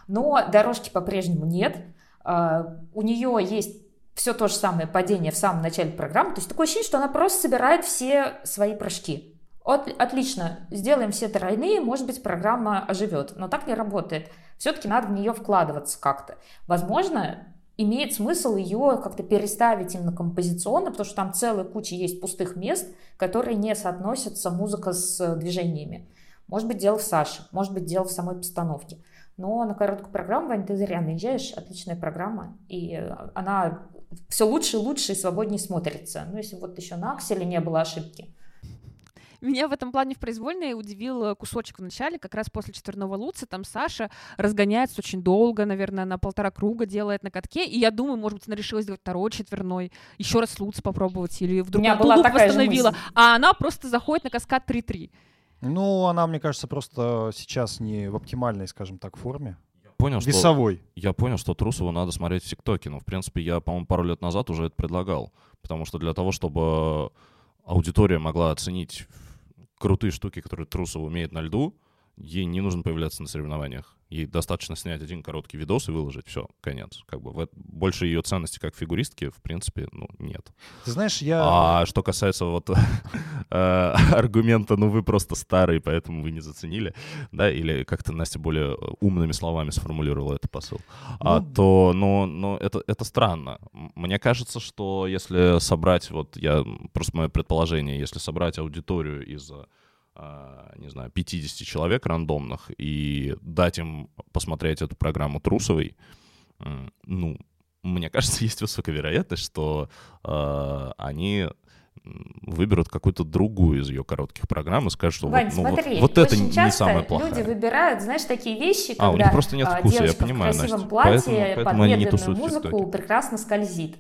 но дорожки по-прежнему нет. Uh, у нее есть все то же самое падение в самом начале программы. То есть такое ощущение, что она просто собирает все свои прыжки. От, отлично, сделаем все тройные, может быть, программа оживет. Но так не работает. Все-таки надо в нее вкладываться как-то. Возможно, имеет смысл ее как-то переставить именно композиционно, потому что там целая куча есть пустых мест, которые не соотносятся музыка с движениями. Может быть, дело в Саше, может быть, дело в самой постановке. Но на короткую программу, Вань, ты зря наезжаешь, отличная программа, и она все лучше и лучше и свободнее смотрится. Ну, если вот еще на акселе не было ошибки. Меня в этом плане в произвольной удивил кусочек в начале, как раз после четверного луца, там Саша разгоняется очень долго, наверное, на полтора круга делает на катке, и я думаю, может быть, она решила сделать второй четверной, еще раз луц попробовать, или вдруг она была лук восстановила, а она просто заходит на каскад 3-3. Ну, она, мне кажется, просто сейчас не в оптимальной, скажем так, форме понял, что... Весовой. Я понял, что Трусову надо смотреть в ТикТоке. Но, в принципе, я, по-моему, пару лет назад уже это предлагал. Потому что для того, чтобы аудитория могла оценить крутые штуки, которые Трусов умеет на льду, ей не нужно появляться на соревнованиях. Ей достаточно снять один короткий видос и выложить. Все, конец. Как бы больше ее ценности как фигуристки, в принципе, ну, нет. Ты знаешь, я... А что касается вот [laughs] э, аргумента, ну, вы просто старый, поэтому вы не заценили, да, или как-то Настя более умными словами сформулировала этот посыл, а ну... то, ну, ну это, это странно. Мне кажется, что если собрать, вот я, просто мое предположение, если собрать аудиторию из а, не знаю, 50 человек рандомных и дать им посмотреть эту программу Трусовой, ну, мне [laughs] кажется, есть высокая вероятность, что э, они выберут какую-то другую из ее коротких программ и скажут, что Вань, вот, ну, смотри, вот, вот это не самое плохое. люди выбирают, знаешь, такие вещи, когда а, у них просто нет вкуса, я понимаю, в красивом Настя. платье поэтому, под поэтому медленную музыку прекрасно скользит.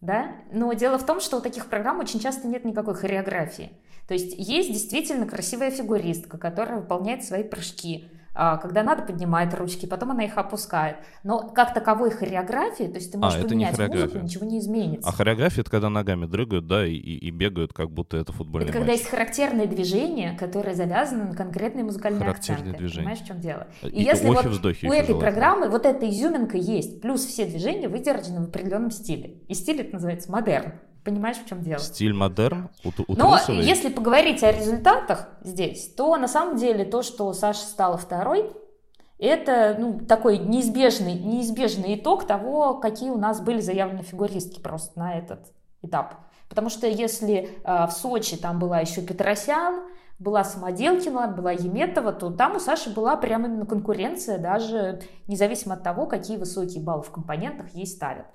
Да? Но дело в том, что у таких программ очень часто нет никакой хореографии. То есть есть действительно красивая фигуристка, которая выполняет свои прыжки, когда надо поднимать ручки, потом она их опускает. Но как таковой хореографии, то есть ты можешь а, поменять музыку, ничего не изменится. А хореография — это когда ногами дрыгают, да, и, и бегают, как будто это футбольный Это матч. когда есть характерные движения, которые завязаны на конкретные музыкальные характерные акценты. Движения. Понимаешь, в чем дело? И, и если вот у этой программы вот эта изюминка есть, плюс все движения выдержаны в определенном стиле. И стиль это называется модерн. Понимаешь, в чем дело? Стиль модерн у, у Но Трусовой? если поговорить о результатах здесь, то на самом деле то, что Саша стала второй, это ну, такой неизбежный, неизбежный итог того, какие у нас были заявлены фигуристки просто на этот этап. Потому что если э, в Сочи там была еще Петросян, была Самоделкина, была Еметова, то там у Саши была прям именно конкуренция, даже независимо от того, какие высокие баллы в компонентах ей ставят.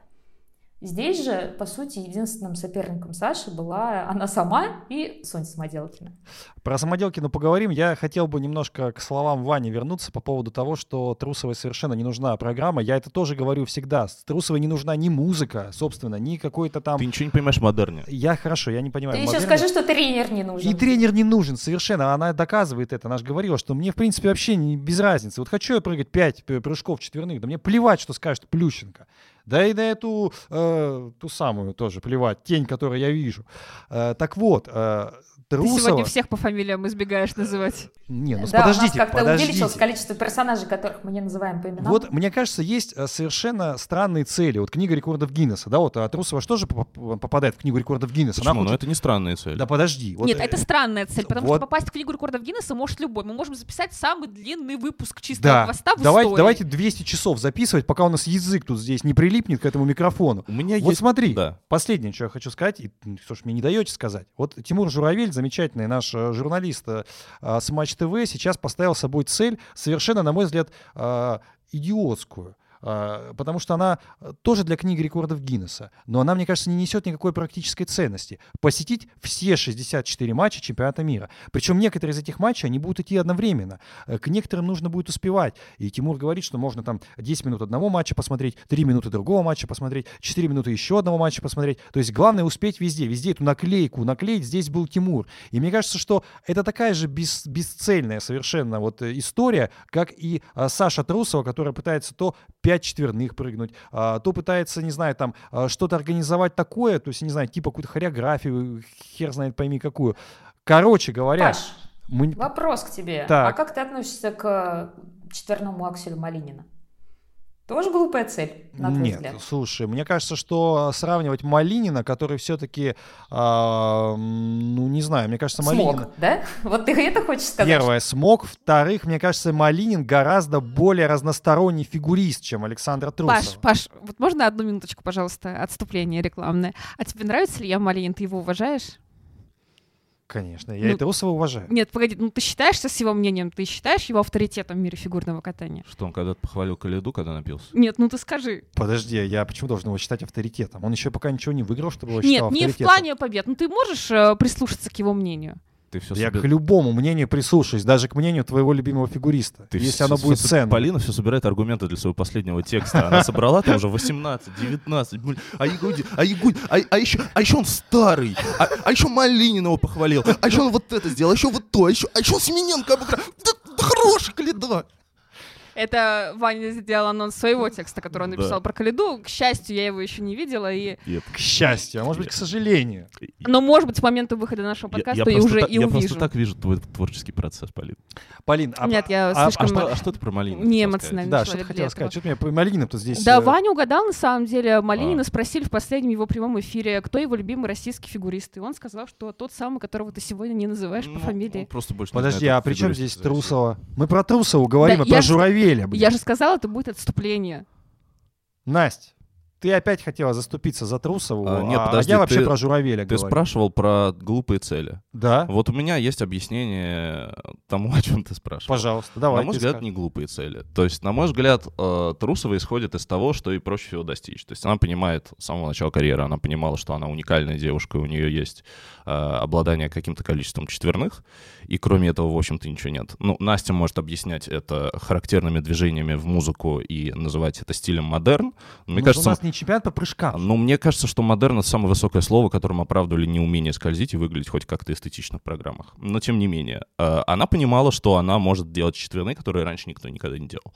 Здесь же, по сути, единственным соперником Саши была она сама и Соня Самоделкина. Про Самоделкину поговорим. Я хотел бы немножко к словам Вани вернуться по поводу того, что Трусовой совершенно не нужна программа. Я это тоже говорю всегда. Трусовой не нужна ни музыка, собственно, ни какой-то там... Ты ничего не понимаешь в модерне. Я хорошо, я не понимаю. Ты еще модерне. скажи, что тренер не нужен. И тренер не нужен совершенно. Она доказывает это. Она же говорила, что мне, в принципе, вообще не, без разницы. Вот хочу я прыгать 5 прыжков четверных, да мне плевать, что скажет Плющенко. Да и на эту, э, ту самую тоже плевать, тень, которую я вижу. Э, так вот, э, Трусова... Ты сегодня всех по фамилиям избегаешь называть. Не, ну да, подождите, у нас как-то подождите. увеличилось количество персонажей, которых мы не называем по именам. Вот, мне кажется, есть э, совершенно странные цели. Вот книга рекордов Гиннесса, да, вот а Трусова что же поп- попадает в книгу рекордов Гиннесса? Почему? Ну хочет- это не странная цель. Да подожди. вот, Нет, э, это странная цель, потому вот- что попасть в книгу рекордов Гиннесса может любой. Мы можем записать самый длинный выпуск чистого Да, хвоста в давайте, истории. давайте 200 часов записывать, пока у нас язык тут здесь не прилипнет к этому микрофону. У меня Вот есть... смотри, Да. последнее, что я хочу сказать, и что ж мне не даете сказать. Вот Тимур Журавель, замечательный наш э, журналист э, э, с Матч ТВ, сейчас поставил собой цель совершенно, на мой взгляд, идиотскую. Э, Потому что она э, тоже для книги рекордов Гиннесса, но она, мне кажется, не несет никакой практической ценности. Посетить все 64 матча чемпионата мира. Причем некоторые из этих матчей, они будут идти одновременно. Э, К некоторым нужно будет успевать. И Тимур говорит, что можно там 10 минут одного матча посмотреть, 3 минуты другого матча посмотреть, 4 минуты еще одного матча посмотреть. То есть главное успеть везде. Везде эту наклейку наклеить. Здесь был Тимур. И мне кажется, что это такая же бес- бесцельная совершенно вот э, история, как и а, Саша Трусова, которая пытается то 5 четверных прыгнуть, а, то пытается, не знаю, там а, что-то организовать такое, то есть, не знаю, типа какую-то хореографию, хер знает пойми какую. Короче говоря, Паш, мы... вопрос к тебе. Так. А как ты относишься к четверному акселю Малинина? Тоже глупая цель, на твой Нет, взгляд? слушай, мне кажется, что сравнивать Малинина, который все-таки, ну, не знаю, мне кажется, Малинин... Смог, да? [laughs] Вот ты это хочешь сказать? Первое, смог. Вторых, мне кажется, Малинин гораздо более разносторонний фигурист, чем Александр Трусов. Паш, Паш, вот можно одну минуточку, пожалуйста, отступление рекламное. А тебе нравится Илья Малинин? Ты его уважаешь? Конечно, я Ну, и Трусова уважаю. Нет, погоди, ну ты считаешься с его мнением? Ты считаешь его авторитетом в мире фигурного катания? Что, он когда-то похвалил Каледу, когда напился? Нет, ну ты скажи. Подожди, я почему должен его считать авторитетом? Он еще пока ничего не выиграл, чтобы его Нет, считал не в плане побед. Ну ты можешь э, прислушаться к его мнению? Ты все Я к любому мнению прислушаюсь, даже к мнению твоего любимого фигуриста, Ты если всё- оно будет всё- ценно. Полина все собирает аргументы для своего последнего текста. Она собрала там уже 18, 19. блин, А Ягуди, а Ягуди, а, а еще, а еще он старый, а, а еще его похвалил, а еще он вот это сделал, а еще вот то, а еще, а еще Семененко обыграл. Да, да хороший Каледа. Это Ваня сделал анонс своего текста, который он Да. написал про Калиду. К счастью, я его еще не видела. И... К счастью, а может быть, к сожалению. Но, может быть, с момента выхода нашего Я- подкаста я и просто уже так- и Я увижу. просто так вижу твой творческий процесс, Полин. Полин, а, Нет, я а- А слишком что, а что ты про Малинина? не хотела эмоциональный да, что ты хотела сказать? Что ты меня по Малининым-то здесь... Да, э, Ваня угадал, на самом деле. Малинина А. спросили в последнем его прямом эфире, кто его любимый российский фигурист. И он сказал, что тот самый, которого ты сегодня не называешь Ну, по фамилии. просто больше Подожди, а при чем здесь. Трусова? Мы про Трусову говорим, Да а я про ж- Журавеля, блин. Я же сказала, это будет отступление. Настя, ты опять хотела заступиться за Трусову, А, а, нет, а подожди, я вообще ты- про Журавеля Ты говорю. спрашивал про глупые цели. Да? Вот у меня есть объяснение тому, о чем ты спрашивал. Пожалуйста, давай. на мой взгляд, скажи. не глупые цели. То есть, на мой взгляд, э, Трусова исходит из того, что ей проще всего достичь. То есть она понимает с самого начала карьеры, она понимала, что она уникальная девушка, и у нее есть э, обладание каким-то количеством четверных, и кроме этого, в общем-то, ничего нет. Ну, Настя может объяснять это характерными движениями в музыку и называть это стилем модерн. Но Мне же кажется, у нас не чемпионат по прыжкам. ну, мне кажется, что модерн — это самое высокое слово, которым оправдывали неумение скользить и выглядеть хоть как-то эстетично в программах. Но, тем не менее, э, она понимала, что она может делать четверные, которые раньше никто никогда не делал.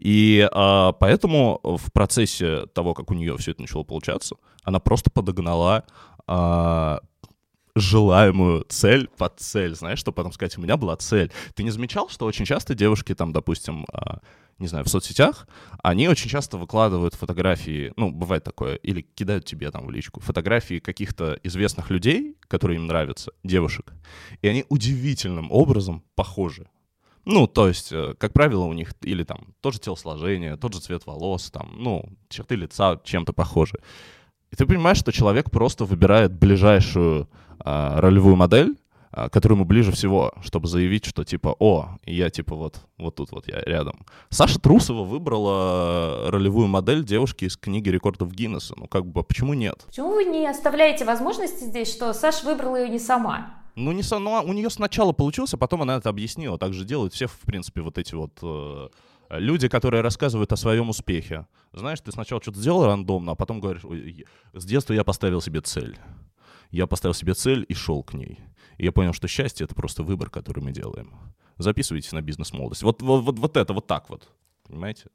И э, поэтому в процессе того, как у нее все это начало получаться, она просто подогнала э, желаемую цель под цель, знаешь, что потом сказать, у меня была цель. Ты не замечал, что очень часто девушки там, допустим, а, не знаю, в соцсетях, они очень часто выкладывают фотографии, ну, бывает такое, или кидают тебе там в личку, фотографии каких-то известных людей, которые им нравятся, девушек, и они удивительным образом похожи. Ну, то есть, э, как правило, у них или там тоже телосложение, тот же цвет волос, там, ну, черты лица чем-то похожи. И ты понимаешь, что человек просто выбирает ближайшую а, ролевую модель, а, который ему ближе всего, чтобы заявить, что типа, о, я типа вот, вот тут вот я рядом. Саша Трусова выбрала ролевую модель девушки из книги рекордов Гиннесса. Ну как бы, почему нет? Почему вы не оставляете возможности здесь, что Саша выбрала ее не сама? Ну, не со, ну, у нее сначала получился, потом она это объяснила. Так же делают все, в принципе, вот эти вот э, люди, которые рассказывают о своем успехе. Знаешь, ты сначала что-то сделал рандомно, а потом говоришь, «Ой, с детства я поставил себе цель. Я поставил себе цель и шел к ней. И я понял, что счастье — это просто выбор, который мы делаем. Записывайтесь на бизнес-молодость. Вот, вот, вот, вот это вот так вот, понимаете?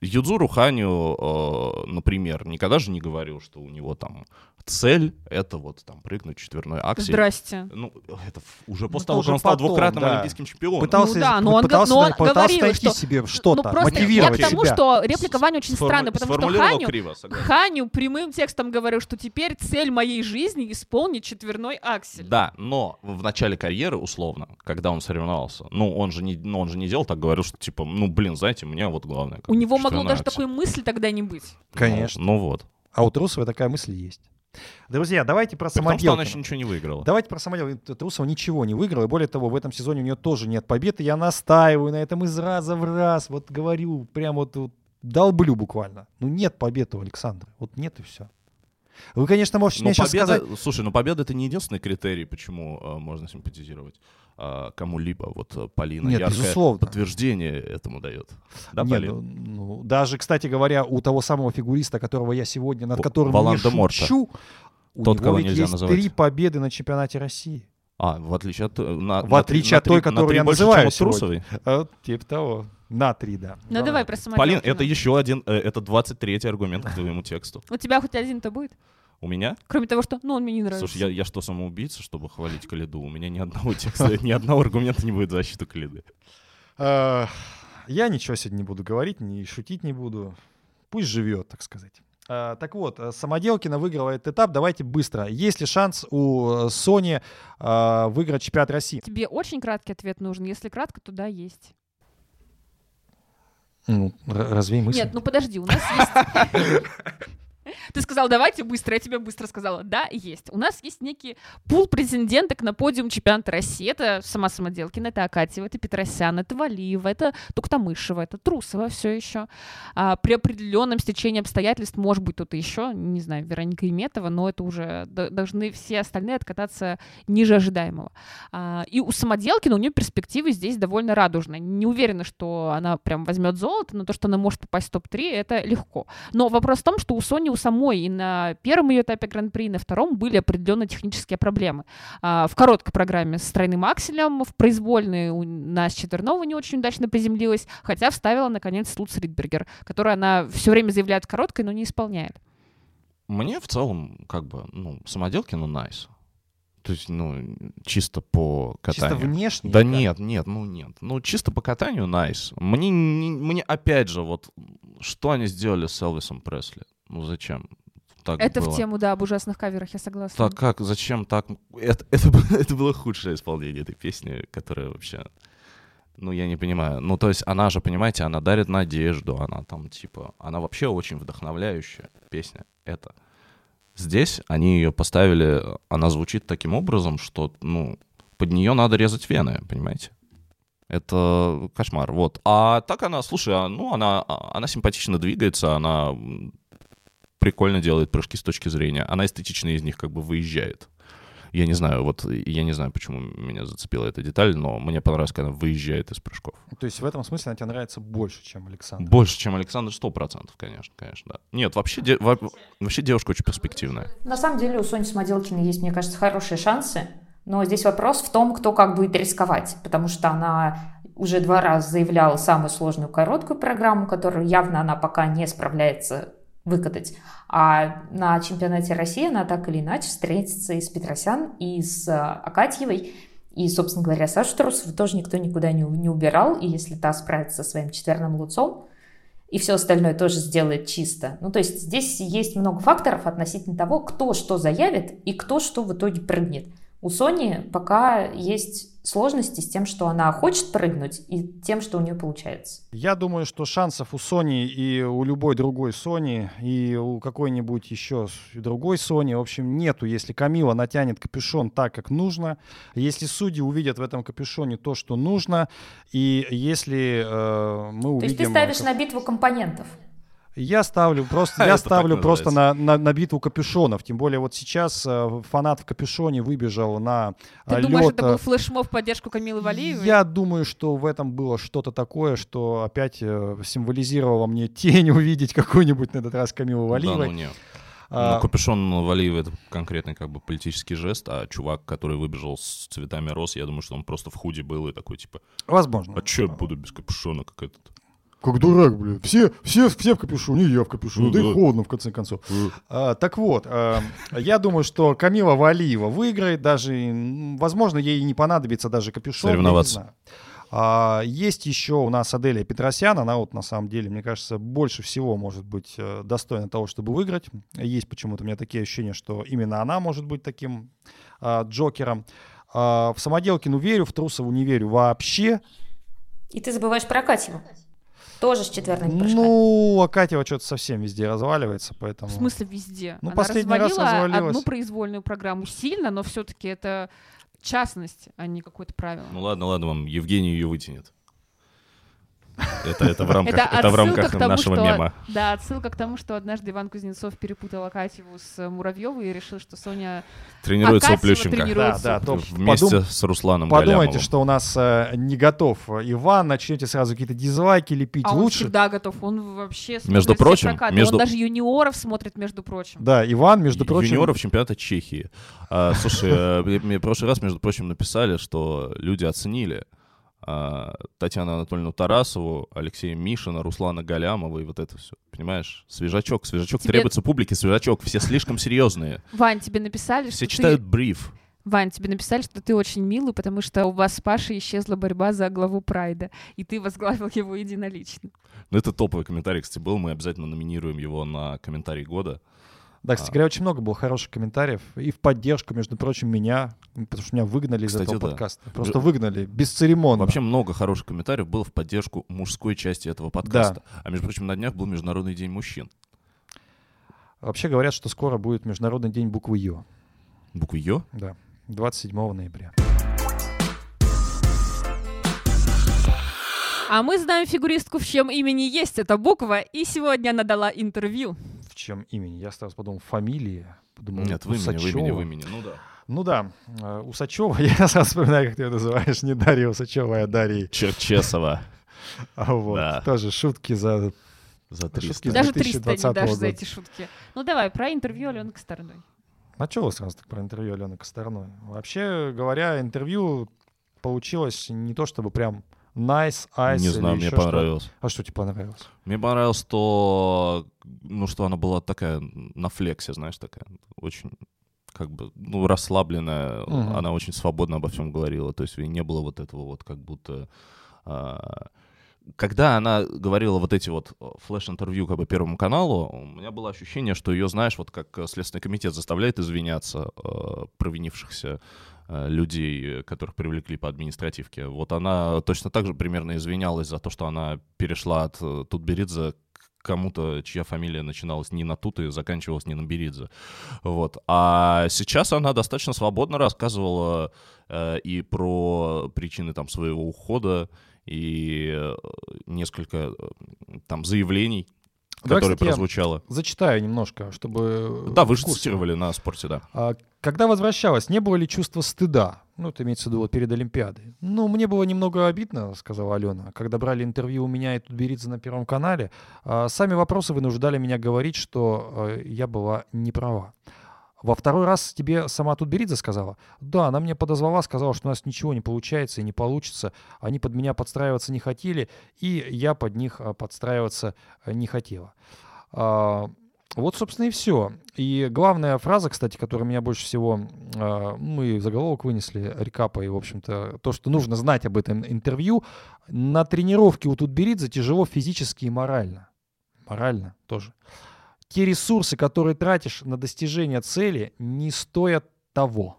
Юдзуру Ханю, э, например, никогда же не говорил, что у него там цель — это вот там прыгнуть четверной аксель. Здрасте. Ну, это уже Ну, после это того, как он стал потом, двукратным да. олимпийским чемпионом. Пытался, Ну да, но он пытался, но он пытался говорил, найти что- себе Ну, что-то, просто мотивировать я к тому, себя. что реплика Вани очень сформу- странная, потому что Ханю, криво, согласен. Ханю прямым текстом говорил, что теперь цель моей жизни исполнить четверной аксель. Да, но в начале карьеры, условно, когда он соревновался, ну, он же не, ну, он же не делал так, говорил, что, типа, ну, блин, знаете, мне вот главное... У него могло даже такой мысли тогда не быть. Конечно. Ну, ну вот. А у Трусовой такая мысль есть. Друзья, давайте про При том, что она еще ничего не выиграла. Давайте про самоделки. Трусова ничего не выиграла. И более того, в этом сезоне у нее тоже нет побед. И я настаиваю на этом из раза в раз. Вот говорю, прям вот, вот долблю буквально. Ну нет побед у Александра. Вот нет и все. Вы, конечно, можете Но мне сейчас победа, сказать... слушай, ну победа это не единственный критерий, почему э, можно симпатизировать э, кому-либо. Вот э, Полина Нет, яркое безусловно. подтверждение этому дает. Да, Не, Полин? ну, ну, даже, кстати говоря, у того самого фигуриста, которого я сегодня, над которым не Волан-де-Морта. шучу, у Тот, него кого ведь есть называть. три победы на чемпионате России. А, в отличие от... э, На, В на отличие на от той, на которую три я больше, называю чем от сегодня. Трусовой. А, типа того. На три, да. Ну давай про Полин, самоделкина. это еще один, э, это 23-й аргумент к твоему тексту. У тебя хоть один-то будет? У меня? Кроме того, что, ну, он мне не нравится. Слушай, я, я что, самоубийца, чтобы хвалить Калиду? У меня ни одного текста, [laughs] ни одного аргумента не будет в защиту Калиды. А, Я ничего сегодня не буду говорить, ни шутить не буду. Пусть живет, так сказать. А, Так вот, э, Самоделкина выиграла этот этап. Давайте быстро. Есть ли шанс у э, Sony а, выиграть чемпионат России? Тебе очень краткий ответ нужен. Если кратко, то да, есть. Ну, р- развей мысль. Нет, ну подожди, у нас есть... [laughs] Ты сказал, давайте быстро, я тебе быстро сказала. Да, есть. У нас есть некий пул претенденток на подиум чемпионата России. Это сама Самоделкина, это Акатьева, это Петросян, это Валиева, это Туктамышева, это Трусова все еще. А, при определенном стечении обстоятельств, может быть, кто-то еще, не знаю, Вероника Иметова, но это уже должны все остальные откататься ниже ожидаемого. А, и у Самоделкина у нее перспективы здесь довольно радужные. Не уверена, что она прям возьмет золото, но то, что она может попасть в топ-3, это легко. Но вопрос в том, что у Сони у самой и на первом ее этапе Гран-при, и на втором были определенные технические проблемы. А, в короткой программе с тройным акселем, в произвольной у нас Четвернова не очень удачно приземлилась, хотя вставила, наконец, Луц Ридбергер, которую она все время заявляет короткой, но не исполняет. Мне в целом, как бы, ну, самоделки, ну, найс. То есть, ну, чисто по Чисто катанию. внешне? Да как? нет, нет, ну нет. Ну, чисто по катанию найс. Мне, не- мне опять же, вот, что они сделали с Элвисом Пресли? Ну, зачем? Так Это было. в тему, да, об ужасных каверах, я согласна. Так как, зачем так? Это, это, [laughs] это было худшее исполнение этой песни, которая вообще... Ну, я не понимаю. Ну, то есть она же, понимаете, она дарит надежду, она там, типа... Она вообще очень вдохновляющая песня. Это. Здесь они ее поставили... Она звучит таким образом, что, ну, под нее надо резать вены, понимаете? Это кошмар, вот. А так она, слушай, а, ну, она, а, она симпатично двигается, она прикольно делает прыжки с точки зрения. Она эстетично из них как бы выезжает. Я не знаю, вот я не знаю, почему меня зацепила эта деталь, но мне понравилось, когда она выезжает из прыжков. То есть в этом смысле она тебе нравится больше, чем Александр? Больше, чем Александр, сто процентов, конечно, конечно, да. Нет, вообще, де- во- вообще девушка очень перспективная. На самом деле у Сони Самоделкиной есть, мне кажется, хорошие шансы, но здесь вопрос в том, кто как будет рисковать, потому что она уже два раза заявляла самую сложную короткую программу, которую явно она пока не справляется выкатать. А на чемпионате России она так или иначе встретится и с Петросян, и с э, Акатьевой. И, собственно говоря, Сашу Трусову тоже никто никуда не, не убирал. И если та справится со своим четверным луцом, и все остальное тоже сделает чисто. Ну, то есть здесь есть много факторов относительно того, кто что заявит и кто что в итоге прыгнет. У Сони пока есть сложности с тем, что она хочет прыгнуть, и тем, что у нее получается. Я думаю, что шансов у Sony и у любой другой Sony, и у какой-нибудь еще другой Sony, в общем, нету, если Камила натянет капюшон так, как нужно, если судьи увидят в этом капюшоне то, что нужно, и если э, мы увидим... То есть ты ставишь на битву компонентов? Я ставлю просто, [laughs] я ставлю просто на, на, на битву капюшонов. Тем более вот сейчас э, фанат в капюшоне выбежал на Ты э, думаешь, лед, это был э, флешмоб в поддержку Камилы Валиевой? Я думаю, что в этом было что-то такое, что опять э, символизировало мне тень [laughs] увидеть какую-нибудь на этот раз Камилу Да, Валиевой. ну нет. А, Ну, капюшон Валиева — это конкретный как бы политический жест, а чувак, который выбежал с цветами роз, я думаю, что он просто в худи был и такой, типа, возможно. а чё я буду без капюшона, как этот? Как дурак, блин. Все, все, все в капюшоне, я в капюшоне. Ну да и да. холодно, в конце концов. А, так вот, а, я думаю, что Камила Валиева выиграет. Даже, возможно, ей не понадобится даже капюшон. Соревноваться. знаю. А, есть еще у нас Аделия Петросян. Она вот, на самом деле, мне кажется, больше всего может быть э, достойна того, чтобы выиграть. Есть почему-то у меня такие ощущения, что именно она может быть таким а, Джокером. А, в Самоделкину верю, в Трусову не верю вообще. И ты забываешь про Катеву. Тоже с четверными прыжками. Ну, а Катева что-то совсем везде разваливается, поэтому... В смысле везде? Ну, Она последний раз развалила развалилась. одну произвольную программу сильно, но все-таки это частность, а не какое-то правило. Ну ладно, ладно, вам Евгений ее вытянет. Это, это в рамках, Это это в рамках тому, нашего что- мема. Да, отсылка к тому, что однажды Иван Кузнецов перепутал Акатьеву с Муравьевой и решил, что Соня... Тренируется у Акатьева Плющенко. тренируется. Да, да, то Вместе подум- с Русланом Подумайте, Галямовым. что у нас э, не готов Иван, начнете сразу какие-то дизлайки лепить. А он Лучше. всегда готов, он вообще смотрит Между прочим, прокаты. между- Он даже юниоров смотрит, между прочим. Да, Иван, между прочим... Юниоров чемпионата Чехии. А, слушай, э, мне- в прошлый раз, между прочим, написали, что люди оценили Татьяну Анатольевну Тарасову, Алексея Мишина, Руслана Галямова и вот это все. Понимаешь? Свежачок, свежачок. Тебе- Требуется публике свежачок. Все слишком серьезные. Вань, тебе написали, Все что читают ты... бриф. Вань, тебе написали, что ты очень милый, потому что у вас с Пашей исчезла борьба за главу Прайда, и ты возглавил его единолично. Ну, это топовый комментарий, кстати, был. Мы обязательно номинируем его на комментарий года. Да, кстати А. говоря, очень много было хороших комментариев. И в поддержку, между прочим, меня, потому что меня выгнали из Кстати, этого да. подкаста. Просто выгнали, бесцеремонно. Вообще много хороших комментариев было в поддержку мужской части этого подкаста. А между прочим, на днях был Международный день мужчин. Вообще говорят, что скоро будет Международный день буквы Ё. Буквы Ё. Да, 27 ноября. А мы знаем фигуристку, в чьем имени есть эта буква, и сегодня она дала интервью. Чем имени? Я сразу подумал, фамилия. Подумал, Нет, в имени, в Усачева. имени, в имени. Ну да. Ну да, э, Усачева, [laughs] я сразу вспоминаю, как ты ее называешь, не Дарья Усачева, а Дарья. Черчесова. [laughs] А вот, Да. тоже шутки за... За Да 300. шутки Даже 300 не 2020 дашь за года. эти шутки. Ну давай, про интервью Алены Косторной. Вы сразу так про интервью Алены Косторной? Вообще говоря, интервью получилось не то чтобы прям nice, ice Не знаю, мне еще что. понравилось. А что тебе понравилось? Мне понравилось то, ну, что она была такая на флексе, знаешь, такая очень как бы, ну, расслабленная, Мгм. она очень свободно обо всем говорила, то есть не было вот этого вот как будто... а, когда она говорила вот эти вот флеш-интервью как бы Первому каналу, у меня было ощущение, что ее, знаешь, вот как э, Следственный комитет заставляет извиняться э, провинившихся э, людей, э, которых привлекли по административке. Вот она точно так же примерно извинялась за то, что она перешла от э, Тутберидзе к кому-то, чья фамилия начиналась не на Тут и заканчивалась не на Беридзе. Вот. А сейчас она достаточно свободно рассказывала э, и про причины там своего ухода, и э, несколько э, там заявлений, Да, которые кстати, я прозвучало. Зачитаю немножко, чтобы... Да, вы же цитировали на спорте, да. А когда возвращалась, не было ли чувства стыда? Ну, это имеется в виду вот перед Олимпиадой. Ну, мне было немного обидно, сказала Алена, когда брали интервью у меня и Тутберидзе на Первом канале. а, сами вопросы вынуждали меня говорить, что э, я была не права. Во второй раз тебе сама Тутберидзе сказала? Да, она мне подозвала, сказала, что у нас ничего не получается и не получится. Они под меня подстраиваться не хотели, и я под них а, подстраиваться э, не хотела. А, Вот, собственно, и все. И главная фраза, кстати, которая меня больше всего... Мы заголовок вынесли, рекапа, и, в общем-то, то, что нужно знать об этом интервью. На тренировке у Тутберидзе тяжело физически и морально. Морально тоже. Те ресурсы, которые тратишь на достижение цели, не стоят того.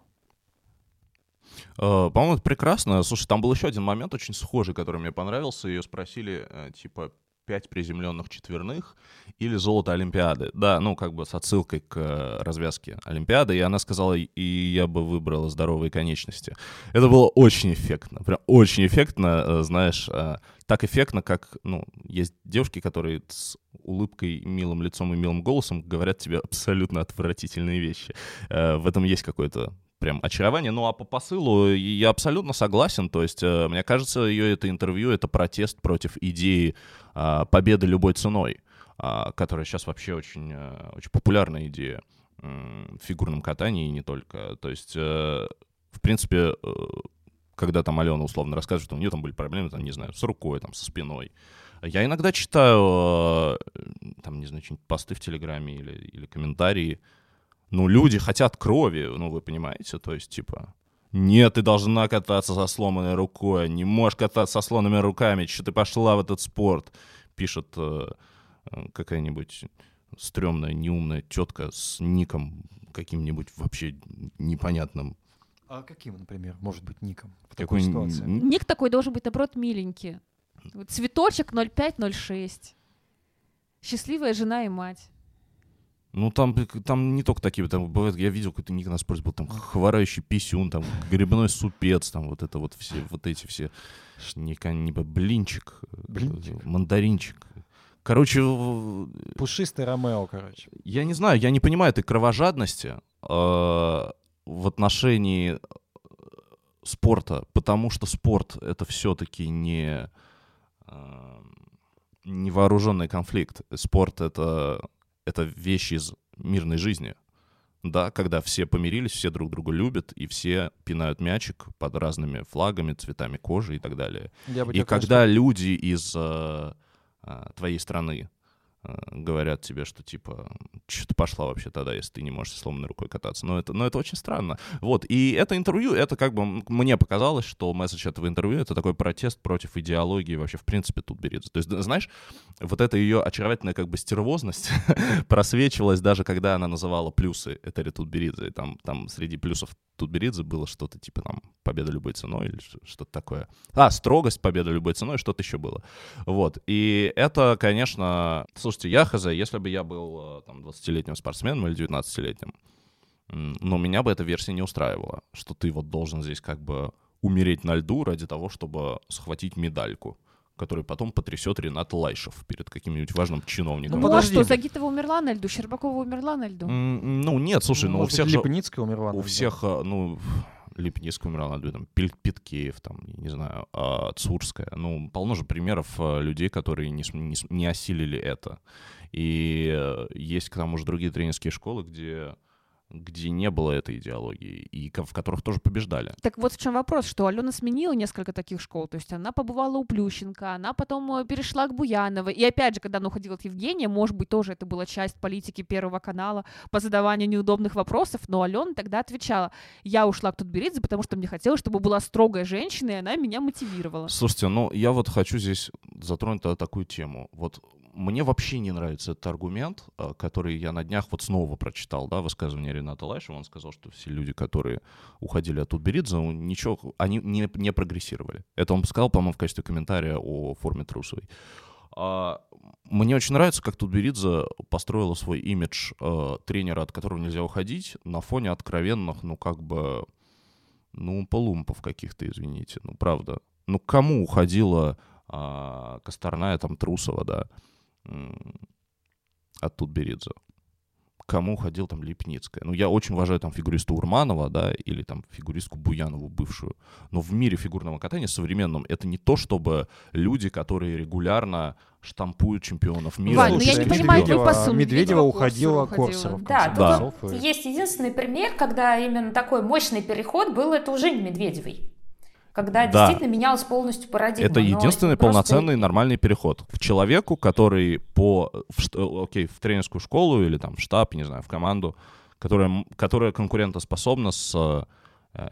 Э, По-моему, это прекрасно. Слушай, там был еще один момент очень схожий, который мне понравился. Ее спросили, э, типа, пять приземленных четверных или золото Олимпиады. Да, ну, как бы с отсылкой к э, развязке Олимпиады. И она сказала, и я бы выбрала здоровые конечности. Это было очень эффектно. Прям очень эффектно, э, знаешь, э, так эффектно, как, ну, есть девушки, которые с улыбкой, милым лицом и милым голосом говорят тебе абсолютно отвратительные вещи. В этом есть какое-то прям очарование. Ну а по посылу я абсолютно согласен. То есть, э, мне кажется, ее это интервью — это протест против идеи а, победы любой ценой, а, которая сейчас вообще очень, э, очень популярная идея в фигурном катании и не только. То есть, э, в принципе, когда там Алена условно рассказывает, что у нее там были проблемы, там, не знаю, с рукой, там, со спиной. Я иногда читаю, там, не знаю, посты в Телеграме или, или комментарии. Ну, люди хотят крови, ну, вы понимаете, то есть, типа, нет, ты должна кататься со сломанной рукой, не можешь кататься со сломанными руками, что ты пошла в этот спорт, пишет э, какая-нибудь стрёмная, неумная тетка с ником каким-нибудь вообще непонятным. А каким, например, может быть ником в Какой такой ситуации? Ник такой должен быть, наоборот, миленький. Вот Цветочек 0506. Счастливая жена и мать. Ну, там, там не только такие, там бывает, я видел какой-то ник на спорте, был там хворающий писюн, там грибной супец, там вот это вот все, вот эти все, не, не блинчик, э, Блинчик. мандаринчик. Короче, в- Пушистый Ромео, короче. я не знаю, я не понимаю этой кровожадности э, в отношении э, спорта, потому что спорт — это все-таки не, э, не вооруженный конфликт. Спорт — это, это вещь из мирной жизни. Да, когда все помирились, все друг друга любят, и все пинают мячик под разными флагами, цветами кожи и так далее. Я бы И тебе, конечно, когда люди из э, э, твоей страны говорят тебе, что типа, что ты пошла вообще тогда, если ты не можешь сломанной рукой кататься. Но это, но это очень странно. Вот, и это интервью, это как бы, мне показалось, что месседж этого интервью — это такой протест против идеологии вообще, в принципе, тут берется. То есть, знаешь, вот эта ее очаровательная как бы стервозность [laughs] просвечивалась даже когда она называла плюсы Этери Тутберидзе. Там, там среди плюсов Тутберидзе было что-то типа там победа любой ценой или что-то такое. А, строгость, победа любой ценой, что-то еще было. Вот. И это, конечно... Слушайте, я хз, если бы я был э, там 20-летним спортсменом или 19-летним, м, но меня бы эта версия не устраивала, что ты вот должен здесь как бы умереть на льду ради того, чтобы схватить медальку который потом потрясет Ренат Лайшев перед каким-нибудь важным чиновником. Ну, Ну, а подожди. что, Загитова умерла на льду, Щербакова умерла на льду. М, Ну, нет, слушай, ну, у может всех же... Липницкая умерла. У всех, э, ну, Липницкая умерла на льду, там, Питкеев, там, не знаю, а, Цурская. Ну, полно же примеров э, людей, которые не, не, не осилили это. И э, есть к тому же другие тренерские школы, где, где не было этой идеологии, и в которых тоже побеждали. Так вот в чем вопрос, что Алена сменила несколько таких школ, то есть она побывала у Плющенко, она потом э, перешла к Буяновой, и опять же, когда она уходила от Евгения, может быть, тоже это была часть политики Первого канала по задаванию неудобных вопросов, но Алена тогда отвечала, я ушла к Тутберидзе, потому что мне хотелось, чтобы была строгая женщина, и она меня мотивировала. Слушайте, ну я вот хочу здесь затронуть тогда такую тему. Вот мне вообще не нравится этот аргумент, э, который я на днях вот снова прочитал, да, высказывание Рената Лайшева. Он сказал, что все люди, которые уходили от Тутберидзе, ну, ничего, они не, не прогрессировали. Это он сказал, по-моему, в качестве комментария о форме Трусовой. А, мне очень нравится, как Тутберидзе построила свой имидж э, тренера, от которого нельзя уходить, на фоне откровенных, ну, как бы, ну, полумпов каких-то, извините, ну, правда. Ну, кому уходила а, Косторная, там, Трусова, да, от Тутберидзе? Кому уходил там Липницкая? Ну, я очень уважаю там фигуристу Урманова, да, или там фигуристку Буянову бывшую. Но в мире фигурного катания современном это не то, чтобы люди, которые регулярно штампуют чемпионов мира. Вань, ну я не понимаю твой Медведева- посыл. Медведева уходила в Да, Да. вот есть единственный пример, когда именно такой мощный переход был, это у Жени Медведевой. Когда Да. действительно менялась полностью парадигма. Это но единственный просто- полноценный нормальный переход к человеку, который по в, э, окей, в тренерскую школу или там в штаб, не знаю, в команду, которая, которая конкурентоспособна с э,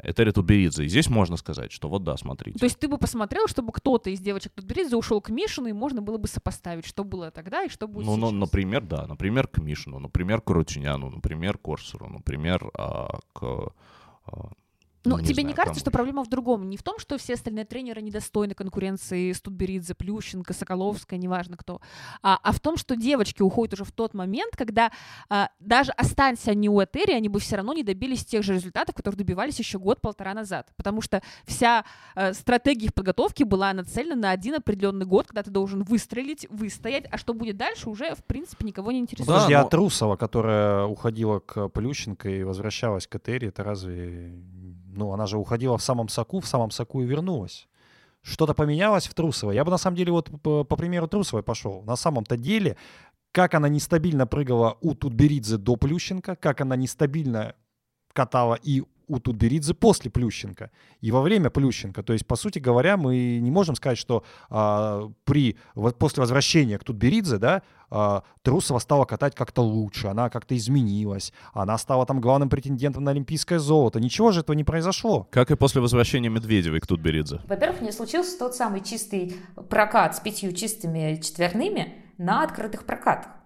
Этери Тутберидзе. И здесь можно сказать, что вот да, смотрите. То есть ты бы посмотрел, чтобы кто-то из девочек Тутберидзе ушел к Мишину, и можно было бы сопоставить, что было тогда и что будет ну, ну, сейчас. например, да, например, к Мишину, например, к Рутиняну, например, к Корсеру, например, а, к а, Ну, не тебе знаю, не кажется, что проблема в другом? Не в том, что все остальные тренеры недостойны конкуренции Студберидзе, Плющенко, Соколовская, неважно кто, а, а в том, что девочки уходят уже в тот момент, когда а, даже останься они у Этери, они бы все равно не добились тех же результатов, которых добивались еще год-полтора назад. Потому что вся э, стратегия их подготовки была нацелена на один определенный год, когда ты должен выстрелить, выстоять, а что будет дальше, уже, в принципе, никого не интересует. Подожди, но- а Трусова, которая уходила к Плющенко и возвращалась к Этери, это разве... Ну, она же уходила в самом соку, в самом соку и вернулась. Что-то поменялось в Трусовой. Я бы, на самом деле, вот по, по примеру Трусовой пошел. На самом-то деле, как она нестабильно прыгала у Тутберидзе до Плющенко, как она нестабильно катала и у Тутберидзе после Плющенко и во время Плющенко. То есть, по сути говоря, мы не можем сказать, что а, при, вот после возвращения к Тутберидзе, да, а, Трусова стала катать как-то лучше, она как-то изменилась, она стала там главным претендентом на олимпийское золото. Ничего же этого не произошло. Как и после возвращения Медведевой к Тутберидзе. Во-первых, не случился тот самый чистый прокат с пятью чистыми четверными на открытых прокатах.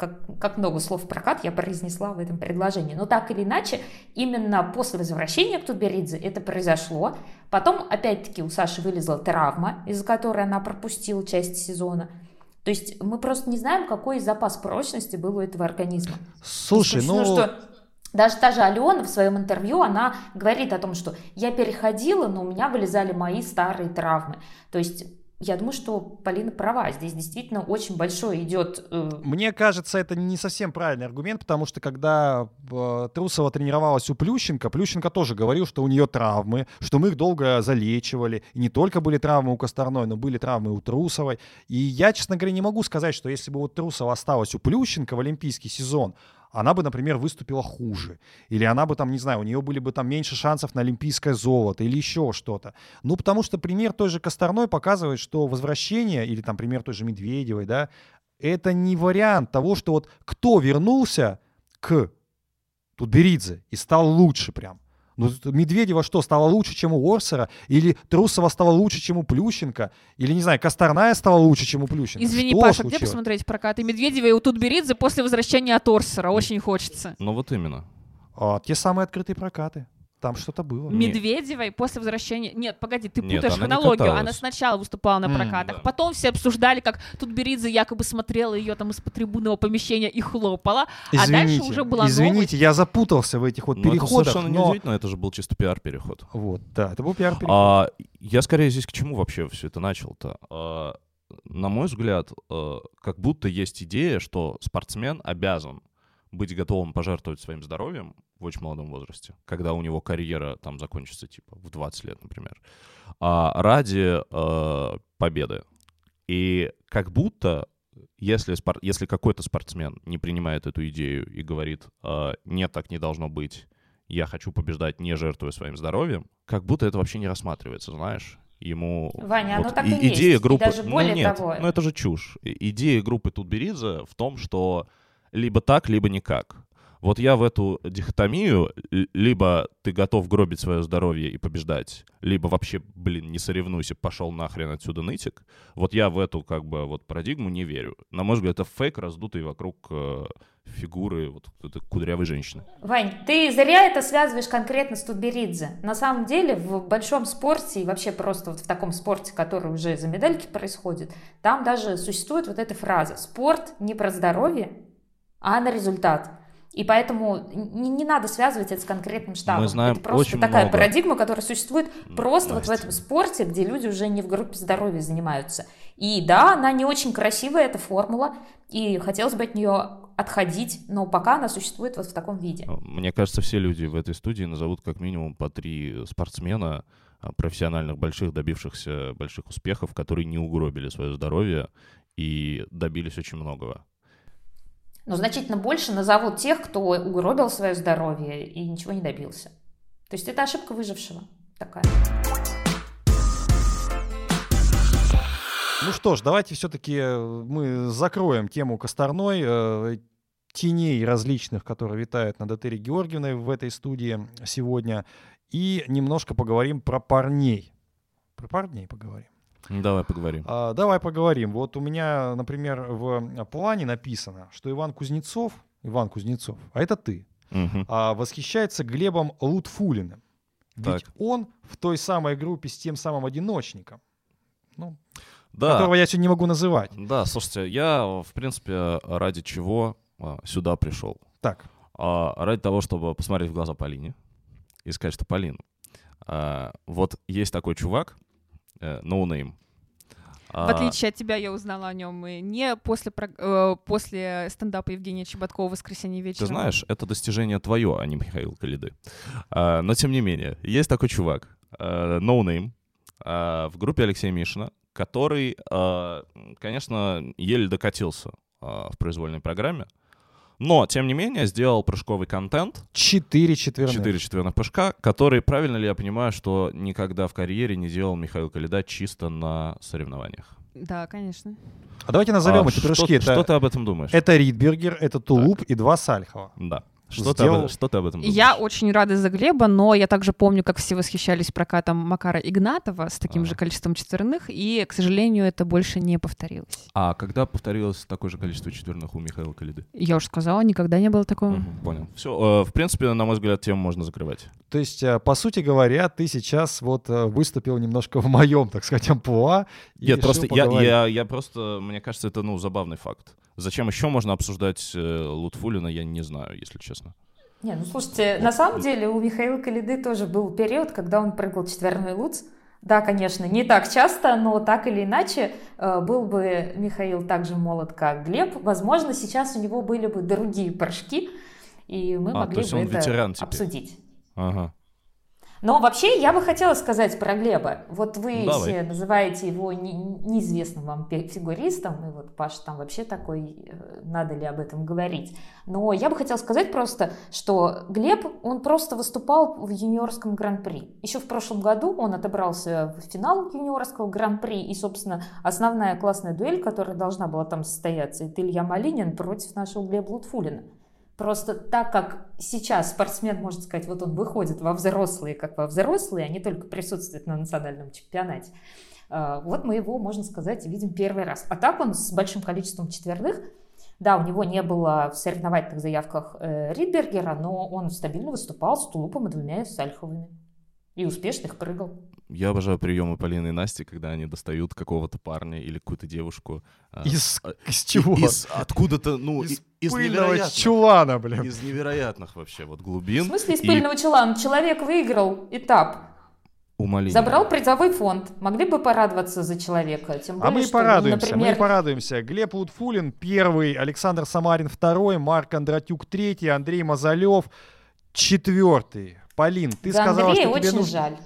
Как, как много слов прокат я произнесла в этом предложении. Но так или иначе, именно после возвращения к Тутберидзе это произошло. Потом, опять-таки, у Саши вылезла травма, из-за которой она пропустила часть сезона. То есть мы просто не знаем, какой запас прочности был у этого организма. Слушай, ну... что даже та же Алена в своем интервью, она говорит о том, что я переходила, но у меня вылезали мои старые травмы. То есть я думаю, что Полина права. Здесь действительно очень большой идет... э, Мне кажется, это не совсем правильный аргумент, потому что когда э, Трусова тренировалась у Плющенко, Плющенко тоже говорил, что у нее травмы, что мы их долго залечивали. И не только были травмы у Косторной, но были травмы у Трусовой. И я, честно говоря, не могу сказать, что если бы вот Трусова осталась у Плющенко в олимпийский сезон, она бы, например, выступила хуже. Или она бы там, не знаю, у нее были бы там меньше шансов на олимпийское золото или еще что-то. Ну, потому что пример той же Косторной показывает, что возвращение, или там пример той же Медведевой, да, это не вариант того, что вот кто вернулся к Тутберидзе и стал лучше прям. Ну, Медведева что, стала лучше, чем у Орсера? Или Трусова стала лучше, чем у Плющенко? Или, не знаю, Косторная стала лучше, чем у Плющенко? Извини, Что Паша, где случилось? посмотреть прокаты Медведева и у Тутберидзе после возвращения от Орсера? Очень хочется. Ну вот именно. А, те самые открытые прокаты. Там что-то было. Медведевой после возвращения... Нет, погоди, ты Нет, путаешь она хронологию. Она сначала выступала на прокатах, да. потом все обсуждали, как Тутберидзе якобы смотрела ее там из-под трибунного помещения и хлопала, а дальше уже была извините, новость. я запутался в этих вот Но Ну, это переходах. совершенно но- неудивительно, это же был чисто пиар-переход. Вот, да, это был пиар А, я скорее здесь к чему вообще все это начал-то? А, на мой взгляд, а, как будто есть идея, что спортсмен обязан быть готовым пожертвовать своим здоровьем в очень молодом возрасте, когда у него карьера там закончится типа в 20 лет, например, а, ради а, победы. И как будто если, спор- если какой-то спортсмен не принимает эту идею и говорит, «А, нет, так не должно быть, я хочу побеждать, не жертвуя своим здоровьем, как будто это вообще не рассматривается, знаешь. Ему Ваня, оно так и и- идея есть. И группы, даже ну более нет, того- ну это же чушь. Идея группы Тутберидзе в том, что либо так, либо никак. Вот я в эту дихотомию, либо ты готов гробить свое здоровье и побеждать, либо вообще, блин, не соревнуйся, пошел нахрен отсюда нытик. Вот я в эту, как бы, вот парадигму не верю. На мой взгляд, это фейк, раздутый вокруг э, фигуры вот этой кудрявой женщины. Вань, ты зря это связываешь конкретно с Тутберидзе. На самом деле в большом спорте и вообще просто вот в таком спорте, который уже за медальки происходит, там даже существует вот эта фраза «спорт не про здоровье, а на результат». И поэтому не, не надо связывать это с конкретным штабом. Мы знаем это просто очень такая много. парадигма, которая существует просто вот в этом спорте, где люди уже не в группе здоровья занимаются. И да, она не очень красивая, эта формула, и хотелось бы от нее отходить, но пока она существует вот в таком виде. Мне кажется, все люди в этой студии назовут как минимум по три спортсмена, а, профессиональных больших, добившихся больших успехов, которые не угробили свое здоровье и добились очень многого. Но значительно больше назовут тех, кто угробил свое здоровье и ничего не добился. То есть это ошибка выжившего такая. Ну что ж, давайте все-таки мы закроем тему Косторной, э, теней различных, которые витают над Этерей Георгиевной в этой студии сегодня, и немножко поговорим про парней. Про парней поговорим. Давай поговорим. А, давай поговорим. Вот у меня, например, в плане написано, что Иван Кузнецов, Иван Кузнецов, а это ты, Мгм. а, восхищается Глебом Лутфулиным. Ведь Так. он в той самой группе с тем самым одиночником, ну, Да, которого я сегодня не могу называть. да, слушайте, я, в принципе, ради чего а, сюда пришел? Так, А, ради того, чтобы посмотреть в глаза Полине и сказать, что Полин, а, вот есть такой чувак, э, no name. В А, отличие от тебя, я узнала о нем не после, э, после стендапа Евгения Чеботкова в воскресенье вечером. Ты знаешь, это достижение твое, а не Михаил Калиды. А, но тем не менее, есть такой чувак, no name, а, в группе Алексея Мишина, который, а, конечно, еле докатился а, в произвольной программе, но, тем не менее, сделал прыжковый контент, четыре четверных. четыре четверных прыжка, который, правильно ли я понимаю, что никогда в карьере не делал Михаил Калида чисто на соревнованиях? Да, конечно. А давайте назовем А эти что- прыжки. Что, это, ты об этом думаешь? это Ридбергер, это Тулуп и два Сальхова. Да. Что, ты об, Сделал- что ты об этом думаешь? Я очень рада за Глеба, но я также помню, как все восхищались прокатом Макара Игнатова с таким же Ага. количеством четверных, и, к сожалению, это больше не повторилось. А когда повторилось такое же количество четверных у Михаила Калиды? Я уже сказала, никогда не было такого. Мгм, Понял. Все, в принципе, на мой взгляд, тему можно закрывать. То есть, э, по сути говоря, ты сейчас вот э, выступил немножко в моем, так сказать, амплуа. Нет, просто я, я, я просто, мне кажется, это, ну, забавный факт. Зачем еще можно обсуждать э, Лутфулина, я не знаю, если честно. Не, ну слушайте, на самом деле у Михаила Калиды тоже был период, когда он прыгал четверной луц. Да, конечно, не так часто, но так или иначе э, был бы Михаил так же молод, как Глеб. Возможно, сейчас у него были бы другие прыжки, и мы А, то могли есть бы он это ветеран теперь. обсудить. Ага. Но вообще я бы хотела сказать про Глеба. Вот вы Давай. все называете его не- неизвестным вам фигуристом, и вот Паша там вообще такой, э, надо ли об этом говорить. Но я бы хотела сказать просто, что Глеб, он просто выступал в юниорском гран-при. Еще в прошлом году он отобрался в финал юниорского гран-при, и, собственно, основная классная дуэль, которая должна была там состояться, это Илья Малинин против нашего Глеба Лутфулина. Просто так как сейчас спортсмен, можно сказать, вот он выходит во взрослые, как во взрослые, а не только присутствует на национальном чемпионате, э, вот мы его, можно сказать, видим первый раз. А так он с большим количеством четверных, да, у него не было в соревновательных заявках э, Ридбергера, но он стабильно выступал с тулупом и двумя сальховыми. И успешно их прыгал. Я обожаю приемы Полины и Насти, когда они достают какого-то парня или какую-то девушку. а, Из, а, из чего? Из откуда-то, ну, Из из пыльного невероятных. чулана, блин. Из невероятных вообще вот В глубин. смысле из И пыльного челана? Человек выиграл этап, у Малинина. забрал призовой фонд. Могли бы порадоваться за человека. Тем более, А мы и что, ну, порадуемся, мы например, и порадуемся. Глеб Лутфулин первый, Александр Самарин второй, Марк Кондратюк третий, Андрей Мазалев четвертый. Полин, ты за сказала, Андрея что тебе очень нужно... жаль.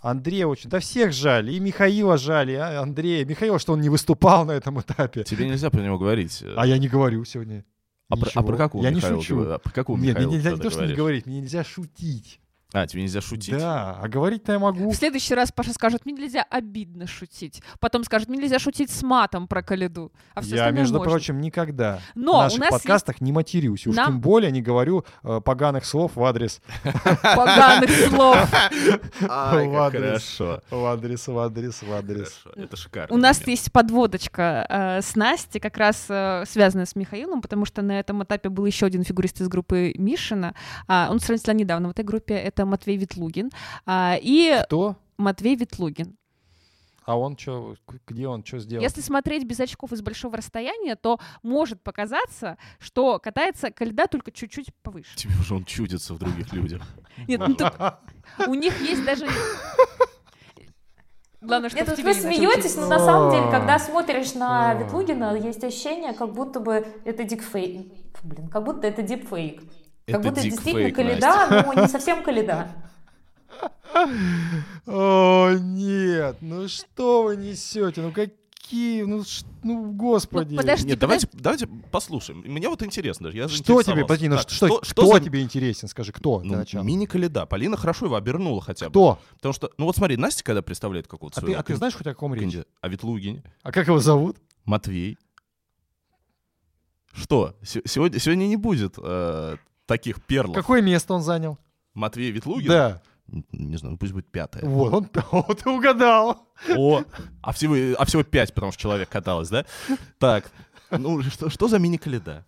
Андрея очень... Да всех жаль. И Михаила жаль, и а- Андрея. Михаила, что он не выступал на этом этапе. Тебе нельзя про него говорить. А я не говорю сегодня. А про, а про какого Я не Михаила шучу. говорю? А про какого Нет, мне Михаила нельзя ты не то, что не говорить, мне нельзя шутить. А, тебе нельзя шутить. Да, а говорить-то я могу. В следующий раз Паша скажет, мне нельзя обидно шутить. Потом скажет, мне нельзя шутить с матом про Калиду. А всё Я, между можно. прочим, никогда Но в у наших нас подкастах не матерюсь. Уж Нам- тем более не говорю э, поганых слов в адрес, есть [laughs] поганых слов. [laughs] Хорошо. в адрес, в адрес, в адрес. Это шикарно. У нас есть подводочка э, с Настей, как раз э, связанная с Михаилом, потому что на этом этапе был еще один фигурист из группы Мишина. А, он сравнительно недавно в этой группе, это Матвей Ветлугин. А, и Кто? Матвей Ветлугин. А он что, где он, что сделал? Если смотреть без очков из большого расстояния, то может показаться, что катается кольда только чуть-чуть повыше. Тебе уже он чудится в других людях. [laughs] Нет, ну тут у них есть даже... Главное, что Нет, вы смеетесь, но на самом деле, А. когда смотришь на А. Ветлугина, есть ощущение, как будто бы это дикфейк. Блин, как будто это дипфейк. Как Это будто действительно каледа, но не совсем каледа. О, нет, ну что вы несете? Ну какие, ну, ш- ну господи. Ну, подожди, Нет, давайте, давайте послушаем. Мне вот интересно. Я Что тебе, подожди, ну Так, что, что кто за- тебе интересен, скажи, кто Ну, мини-каледа. Полина хорошо его обернула хотя бы. Кто? Потому что, ну вот смотри, Настя когда представляет какого-то А ты, своего а ты знаешь хоть о ком речь? О Ветлугине, А как его зовут? Матвей. Что? Се- Сегодня, сегодня не будет э, таких перлов. Какое место он занял? Матвей Ветлугин? Да. Не знаю, пусть будет пятое. Вот, он, [laughs] вот ты угадал. О, а всего, а всего пять, потому что человек каталось, да? Так, ну что, что за мини-каледа?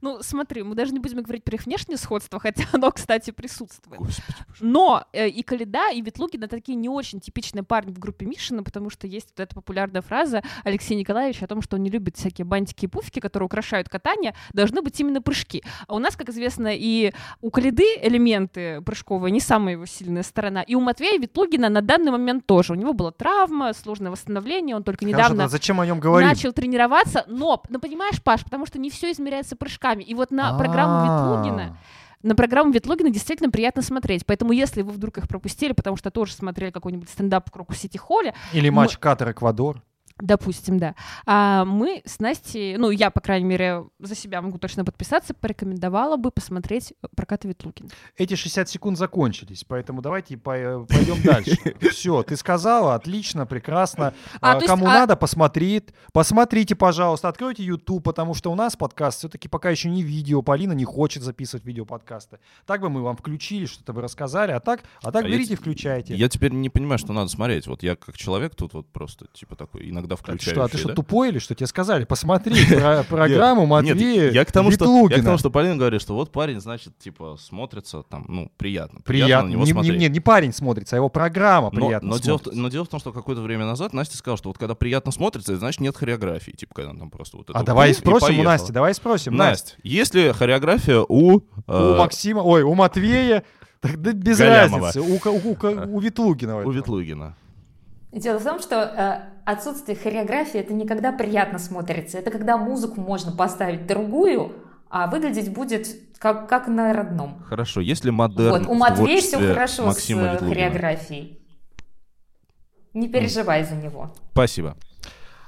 Ну, смотри, мы даже не будем говорить про их внешнее сходство, хотя оно, кстати, присутствует. Господи. Но э, и Каледа, и Ветлугин — это такие не очень типичные парни в группе Мишина, потому что есть вот эта популярная фраза Алексея Николаевича о том, что он не любит всякие бантики и пуфики, которые украшают катание, должны быть именно прыжки. А у нас, как известно, и у Каледы элементы прыжковые не самая его сильная сторона, и у Матвея Ветлугина на данный момент тоже. У него была травма, сложное восстановление, он только Хорошо, недавно тогда зачем о нем говорим? начал тренироваться, но, ну понимаешь, Паш, потому что не все измеряется прыжками. И вот на программу Ветлугина на программу Ветлугина действительно приятно смотреть. Поэтому, если вы вдруг их пропустили, потому что тоже смотрели какой-нибудь стендап в Крокус Сити Холле, Или матч Катар-Эквадор. Допустим, да, а мы с Настей, ну, я, по крайней мере, за себя могу точно подписаться, порекомендовала бы посмотреть прокат Ветлугина. Эти 60 секунд закончились, поэтому давайте по- пойдем дальше. [laughs] Все, ты сказала, отлично, прекрасно. А, А, Кому а- надо, посмотрит. Посмотрите, пожалуйста, откройте YouTube, потому что у нас подкаст все-таки пока еще не видео. Полина не хочет записывать видеоподкасты. Так бы мы вам включили, что-то бы рассказали, а так, а так берите, те- включайте. Я теперь не понимаю, что надо смотреть. Вот я как человек тут вот просто типа такой иногда Так включаю. что, а ты что, тупой или что? Тебе сказали, посмотри про- [laughs] программу Матвея я к тому, что, я к тому, что Полина говорит, что вот парень, значит, типа, смотрится там, ну, приятно. Приятно. на него Не, смотреть. не- не парень смотрится, а его программа Но, приятно но, дело, смотрится. но дело в том, что какое-то время назад Настя сказала, что вот когда приятно смотрится, значит нет хореографии. Типа, когда там просто вот это А давай спросим у. Насти, давай спросим. Настя, есть ли хореография у... у э, Максима, ой, у Матвея, [laughs] так да без Галямова. разницы, у, у, ка- у Ветлугина. [laughs] у. Ветлугина? Дело в том, что э, отсутствие хореографии это никогда приятно смотрится. Это когда музыку можно поставить другую, а выглядеть будет как, как на родном. Хорошо, есть ли модерн вот, у Матвея все хорошо Максима с э, Ветлугина? хореографией. Не переживай за него. Спасибо.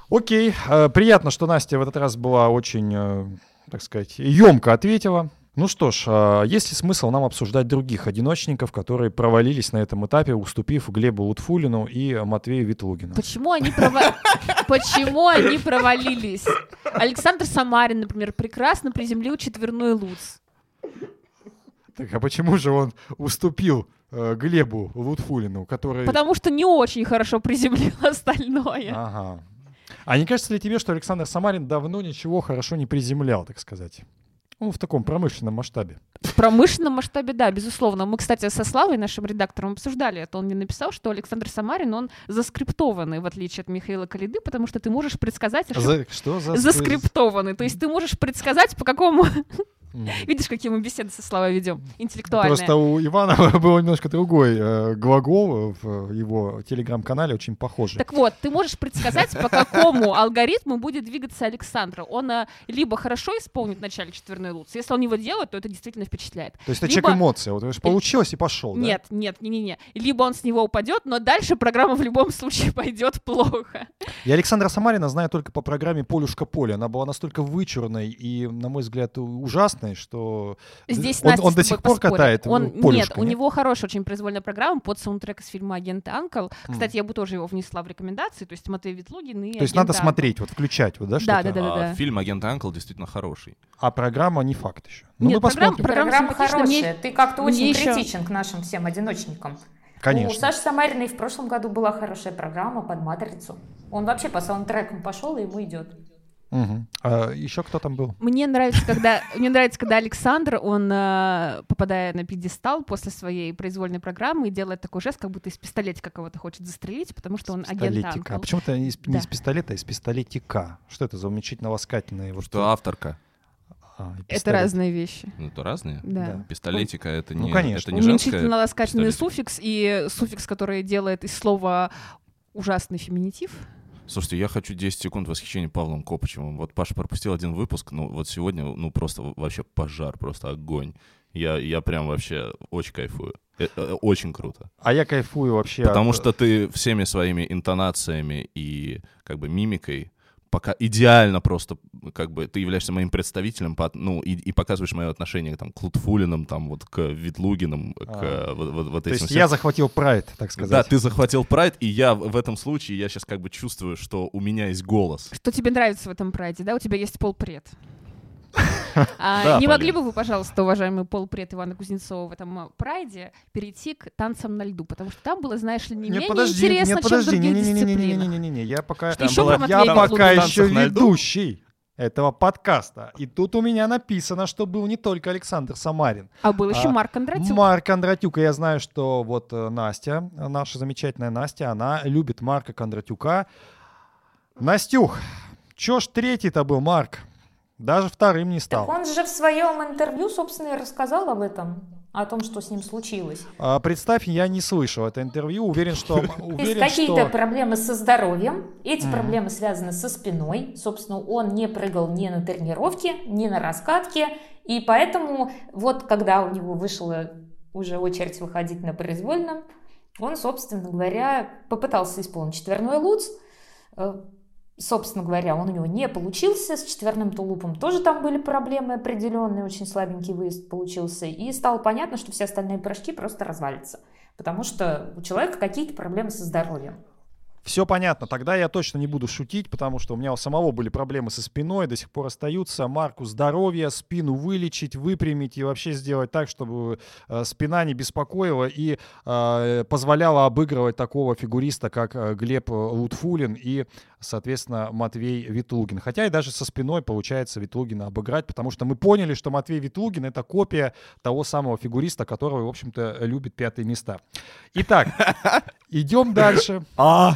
Окей, э, приятно, что Настя в этот раз была очень, э, так сказать, емко ответила. Ну что ж, э, есть ли смысл нам обсуждать других одиночников, которые провалились на этом этапе, уступив Глебу Лутфулину и Матвею Ветлугину? Почему они, прова- [laughs] Почему они провалились? Александр Самарин, например, прекрасно приземлил четверной луц. Так, а почему же он уступил э, Глебу Лутфулину, который... Потому что не очень хорошо приземлил [laughs] остальное. Ага. А не кажется ли тебе, что Александр Самарин давно ничего хорошо не приземлял, так сказать? Ну, в таком промышленном масштабе. В промышленном масштабе, да, безусловно. Мы, кстати, со Славой, нашим редактором, обсуждали это. Он мне написал, что Александр Самарин, он заскриптованный, в отличие от Михаила Калиды, потому что ты можешь предсказать... ошиб- За- что за... Заскриптованный. То есть ты можешь предсказать, по какому... Видишь, какие мы беседы со Славой ведем? Интеллектуальные. Просто у Иванова [laughs] был немножко другой э, глагол в его телеграм-канале, очень похожий. Так вот, ты можешь предсказать, по какому [laughs] алгоритму будет двигаться Александр. Он а, либо хорошо исполнит в начале четверной луц, если он его делает, то это действительно впечатляет. То есть это либо- чек эмоций. Вот видишь, получилось и пошел, да? Нет, нет, не, не, не. Либо он с него упадет, но дальше программа в любом случае [laughs] пойдет плохо. Я Александра Самарина знаю только по программе «Полюшка поле». Она была настолько вычурной и, на мой взгляд, у- ужасной, что Здесь он, Настя он до сих пор поспорит. катает Он, ну, нет, «Полюшка», у него хорошая очень произвольная программа под саундтрек из фильма «Агент Анкл». Кстати, я бы тоже его внесла в рекомендации, то есть Матвей Ветлугин и То есть «Агент надо Анкл». смотреть, вот включать, вот, да, что-то? Да, да, да. А фильм «Агент Анкл» действительно хороший. А программа не факт еще. Ну, Нет, мы программа- посмотрим. Программа Программа симпатичная, мне- хорошая. Ты как-то мне очень еще- критичен к нашим всем одиночникам. У Конечно. Саши Самариной в прошлом году была хорошая программа под «Матрицу». Он вообще по саундтрекам пошел, и ему идет. Мгм. А еще кто там был? Мне нравится, когда мне нравится, когда Александр, он э, попадая на пьедестал после своей произвольной программы и делает такой жест, как будто из пистолетика кого-то хочет застрелить, потому что он агент Пистолетика. А Анкл. почему-то не из, не из пистолета, а из пистолетика. Что это за уменьшительно ласкательные? Вот Что авторка? А, Это разные вещи. Ну, это разные. Да. Пистолетика — это Ну, не, конечно. это не женское. Уменьшительно-ласкательный пистолетика. суффикс и суффикс, который делает из слова ужасный феминитив. Слушайте, я хочу 10 секунд восхищения Павлом Копычевым. Вот Паша пропустил один выпуск, ну вот сегодня, ну просто вообще пожар, просто огонь. Я, я прям вообще очень кайфую. Э, э, Очень круто. А я кайфую вообще. Потому от- что ты всеми своими интонациями и как бы мимикой пока идеально просто, как бы, ты являешься моим представителем, по, ну, и, и показываешь мое отношение там, к Лутфулинам, там, вот, к Ветлугиным, к А. вот, вот- вот То этим есть всем. я захватил прайд, так сказать. Да, ты захватил прайд, и я в в этом случае, я сейчас как бы чувствую, что у меня есть голос. Что тебе нравится в этом прайде, да? У тебя есть полпред. [laughs] А, не могли бы вы, пожалуйста, уважаемый полпред Ивана Кузнецова в этом э, прайде перейти к танцам на льду? Потому что там было, знаешь ли, не менее интересно, чем в других не-не-не-не-не-не-не-не, дисциплинах. не, не, я пока, Еще ведущий. этого подкаста. И тут у меня написано, что был не только Александр Самарин. А был еще А, Марк Кондратюк. Марк Кондратюк. И я знаю, что вот э, Настя, наша замечательная Настя, она любит Марка Кондратюка. Настюх, чё ж третий-то был Марк? Даже вторым не Так стал. он же в своем интервью, собственно, и рассказал об этом, о том, что с ним случилось. А, представь, я не слышал это интервью. Уверен, что... [laughs] Уверен, какие-то что... проблемы со здоровьем, эти проблемы связаны со спиной. Собственно, он не прыгал ни на тренировке, ни на раскатке. И поэтому вот когда у него вышла уже очередь выходить на произвольном, он, собственно говоря, попытался исполнить четверной луц. Собственно говоря, он у него не получился. С четверным тулупом тоже там были проблемы определенные, очень слабенький выезд получился. И стало понятно, что все остальные прыжки просто развалятся. Потому что у человека какие-то проблемы со здоровьем. Все понятно. Тогда я точно не буду шутить, потому что у меня у самого были проблемы со спиной, до сих пор остаются. Марку здоровья, спину вылечить, выпрямить и вообще сделать так, чтобы э, спина не беспокоила и э, позволяла обыгрывать такого фигуриста, как э, Глеб э, Лутфулин и, соответственно, Матвей Витлугин. Хотя и даже со спиной получается Витлугина обыграть, потому что мы поняли, что Матвей Витлугин — это копия того самого фигуриста, которого, в общем-то, любит пятые места. Итак, идем дальше. А,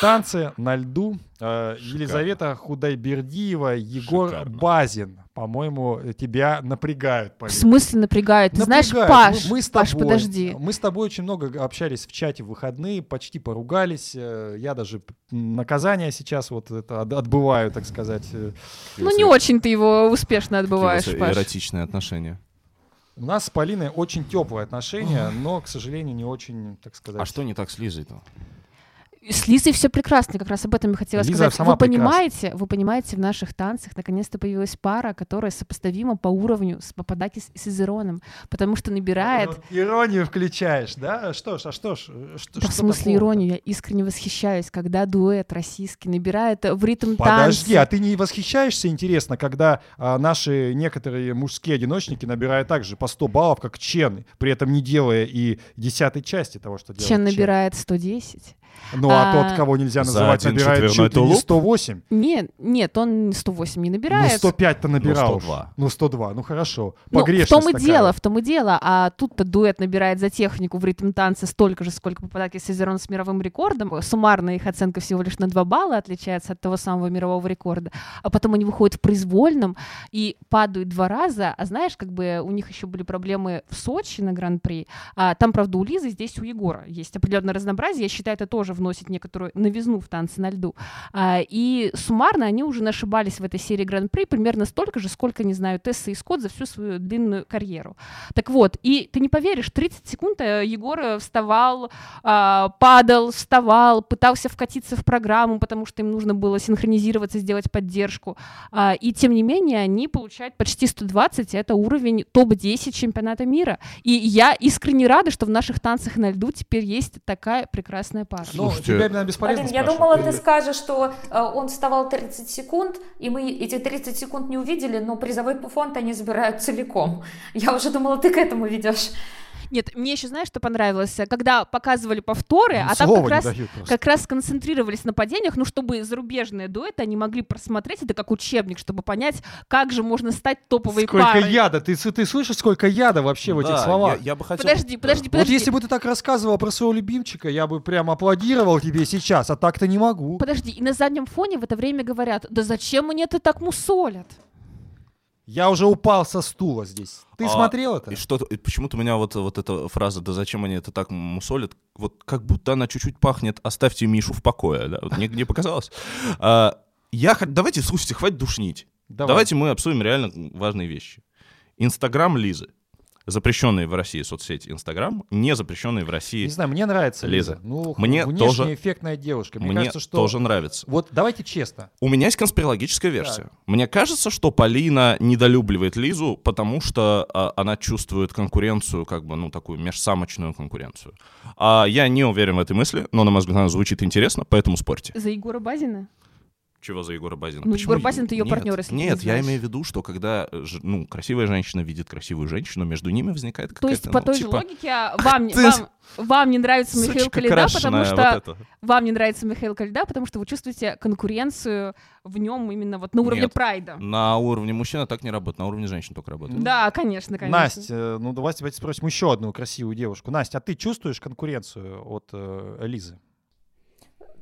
Танцы на льду. Э, Елизавета Худайбердиева, Егор Шикарно. Базин. По-моему, тебя напрягают. В Полин. смысле напрягает? Ты знаешь, Напрягают. Паш, мы, мы с Паш, тобой, подожди. Мы с тобой очень много общались в чате в выходные, почти поругались. Э, Я даже наказание сейчас вот это от- отбываю, так сказать. Э, Ну, не очень ты его успешно отбываешь, Паш. эротичные отношения. У нас с Полиной очень теплые отношения, но, к сожалению, не очень, так сказать. А что не так с Лизой-то? С Лизой все прекрасно, как раз об этом я хотела Лиза сказать. сама вы понимаете, вы понимаете, в наших танцах наконец-то появилась пара, которая сопоставима по уровню с Пападакис и Сизероном, потому что набирает... Ну, Иронию включаешь, да? Что ж, а что ж? э, Что, Да в что смысле такого-то? иронию, я искренне восхищаюсь, когда дуэт российский набирает в ритм Подожди, а танца. ты не восхищаешься, интересно, когда а, наши некоторые мужские одиночники набирают также по 100 баллов, как Чен, при этом не делая и десятой части того, что делает Чен набирает 110. Ну, а, а, тот, кого нельзя называть, набирает чуть ли не тулуп? 108. Нет, нет, он 108 не Ну, набирает. 105-то набирал. Ну, уж. 102. Ну, 102, ну хорошо. Ну, в Погрешность том и такая. дело, в том и дело. А тут-то дуэт набирает за технику в ритм танца столько же, сколько попадает Сизерон с мировым рекордом. Суммарная их оценка всего лишь на 2 балла отличается от того самого мирового рекорда. А потом они выходят в произвольном и падают два раза. А знаешь, как бы у них еще были проблемы в Сочи на Гран-при. А, там, правда, у Лизы, здесь у Егора есть определенное разнообразие. Я считаю, это тоже вносит некоторую новизну в танцы на льду. А, и суммарно они уже нашибались в этой серии Гран-при примерно столько же, сколько, не знаю, Тесса и Скотт за всю свою длинную карьеру. Так вот, и ты не поверишь, 30 секунд э, Егор э, вставал, а, падал, вставал, пытался вкатиться в программу, потому что им нужно было синхронизироваться, сделать поддержку. А, и тем не менее они получают почти 120, это уровень топ-10 чемпионата мира. И я искренне рада, что в наших танцах на льду теперь есть такая прекрасная пара. Ну, Слушайте, тебя, наверное, бесполезно Полин, я думала, ты скажешь, что э, он вставал 30 секунд, и мы эти 30 секунд не увидели, но призовой фонд они забирают целиком. Я уже думала, ты к этому ведешь. Нет, мне еще знаешь, что понравилось? Когда показывали повторы, Ну, а там как раз как раз сконцентрировались на падениях, ну, чтобы зарубежные дуэты они могли просмотреть это как учебник, чтобы понять, как же можно стать топовой Сколько парой. яда? Ты, ты слышишь, сколько яда вообще в этих Да, словах? Я, я бы хотел... Подожди, подожди, Вот подожди. если бы ты так рассказывал про своего любимчика, я бы прям аплодировал тебе сейчас, а так-то не могу. Подожди, и на заднем фоне в это время говорят, да зачем мне это так мусолят? Я уже упал со стула здесь. Ты А, смотрел это? И что и почему-то меня вот, вот эта фраза «да зачем они это так мусолят?» вот как будто она чуть-чуть пахнет «оставьте Мишу в покое», да? Вот мне не показалось. А, я, давайте, слушайте, хватит душнить. Давай. Давайте мы обсудим реально важные вещи. Инстаграм Лизы. Запрещенные в России соцсети Инстаграм, не запрещенные в России. Не знаю, мне нравится Лиза. Лиза. Ну, Мне тоже- эффектная девушка. Мне, Мне кажется, что... тоже нравится. Вот давайте честно. У меня есть конспирологическая версия. Мне кажется, что Полина недолюбливает Лизу, потому что а, она чувствует конкуренцию, как бы, ну, такую межсамочную конкуренцию. А я не уверен в этой мысли, но, на мой взгляд, она звучит интересно, поэтому спорьте. За Егора Базина? Чего за Егора Базина? Ну, Почему Егор Базин — это её Нет, партнёр, если Нет, я знаешь. имею в виду, что когда э, ну, красивая женщина видит красивую женщину, между ними возникает какая-то... То есть, по ну, той же типа, логике, а, вам, не- ты вам, вам не нравится Михаил сучка Калида, потому что вот вам не нравится Михаил Калида, потому что вы чувствуете конкуренцию в нем именно вот на уровне Нет. прайда. На уровне мужчина так не работает, на уровне женщин только работает. Да, конечно, конечно. Настя, э, ну давайте, давайте спросим еще одну красивую девушку. Настя, а ты чувствуешь конкуренцию от э, Лизы?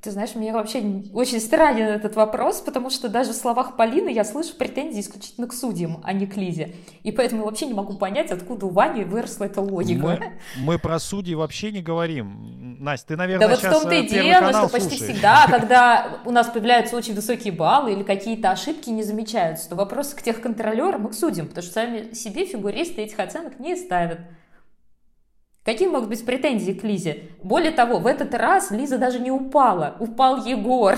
Ты знаешь, мне вообще очень странен этот вопрос, потому что даже в словах Полины я слышу претензии исключительно к судьям, а не к Лизе. И поэтому вообще не могу понять, откуда у Вани выросла эта логика. Мы, мы про судьи вообще не говорим. Настя, ты, Да наверное, вот в том-то и э, дело, что почти слушаешь. всегда, [laughs] когда у нас появляются очень высокие баллы или какие-то ошибки не замечаются, то вопросы к техконтролерам и к судьям, потому что сами себе фигуристы этих оценок не ставят. Какие могут быть претензии к Лизе? Более того, в этот раз Лиза даже не упала, упал Егор.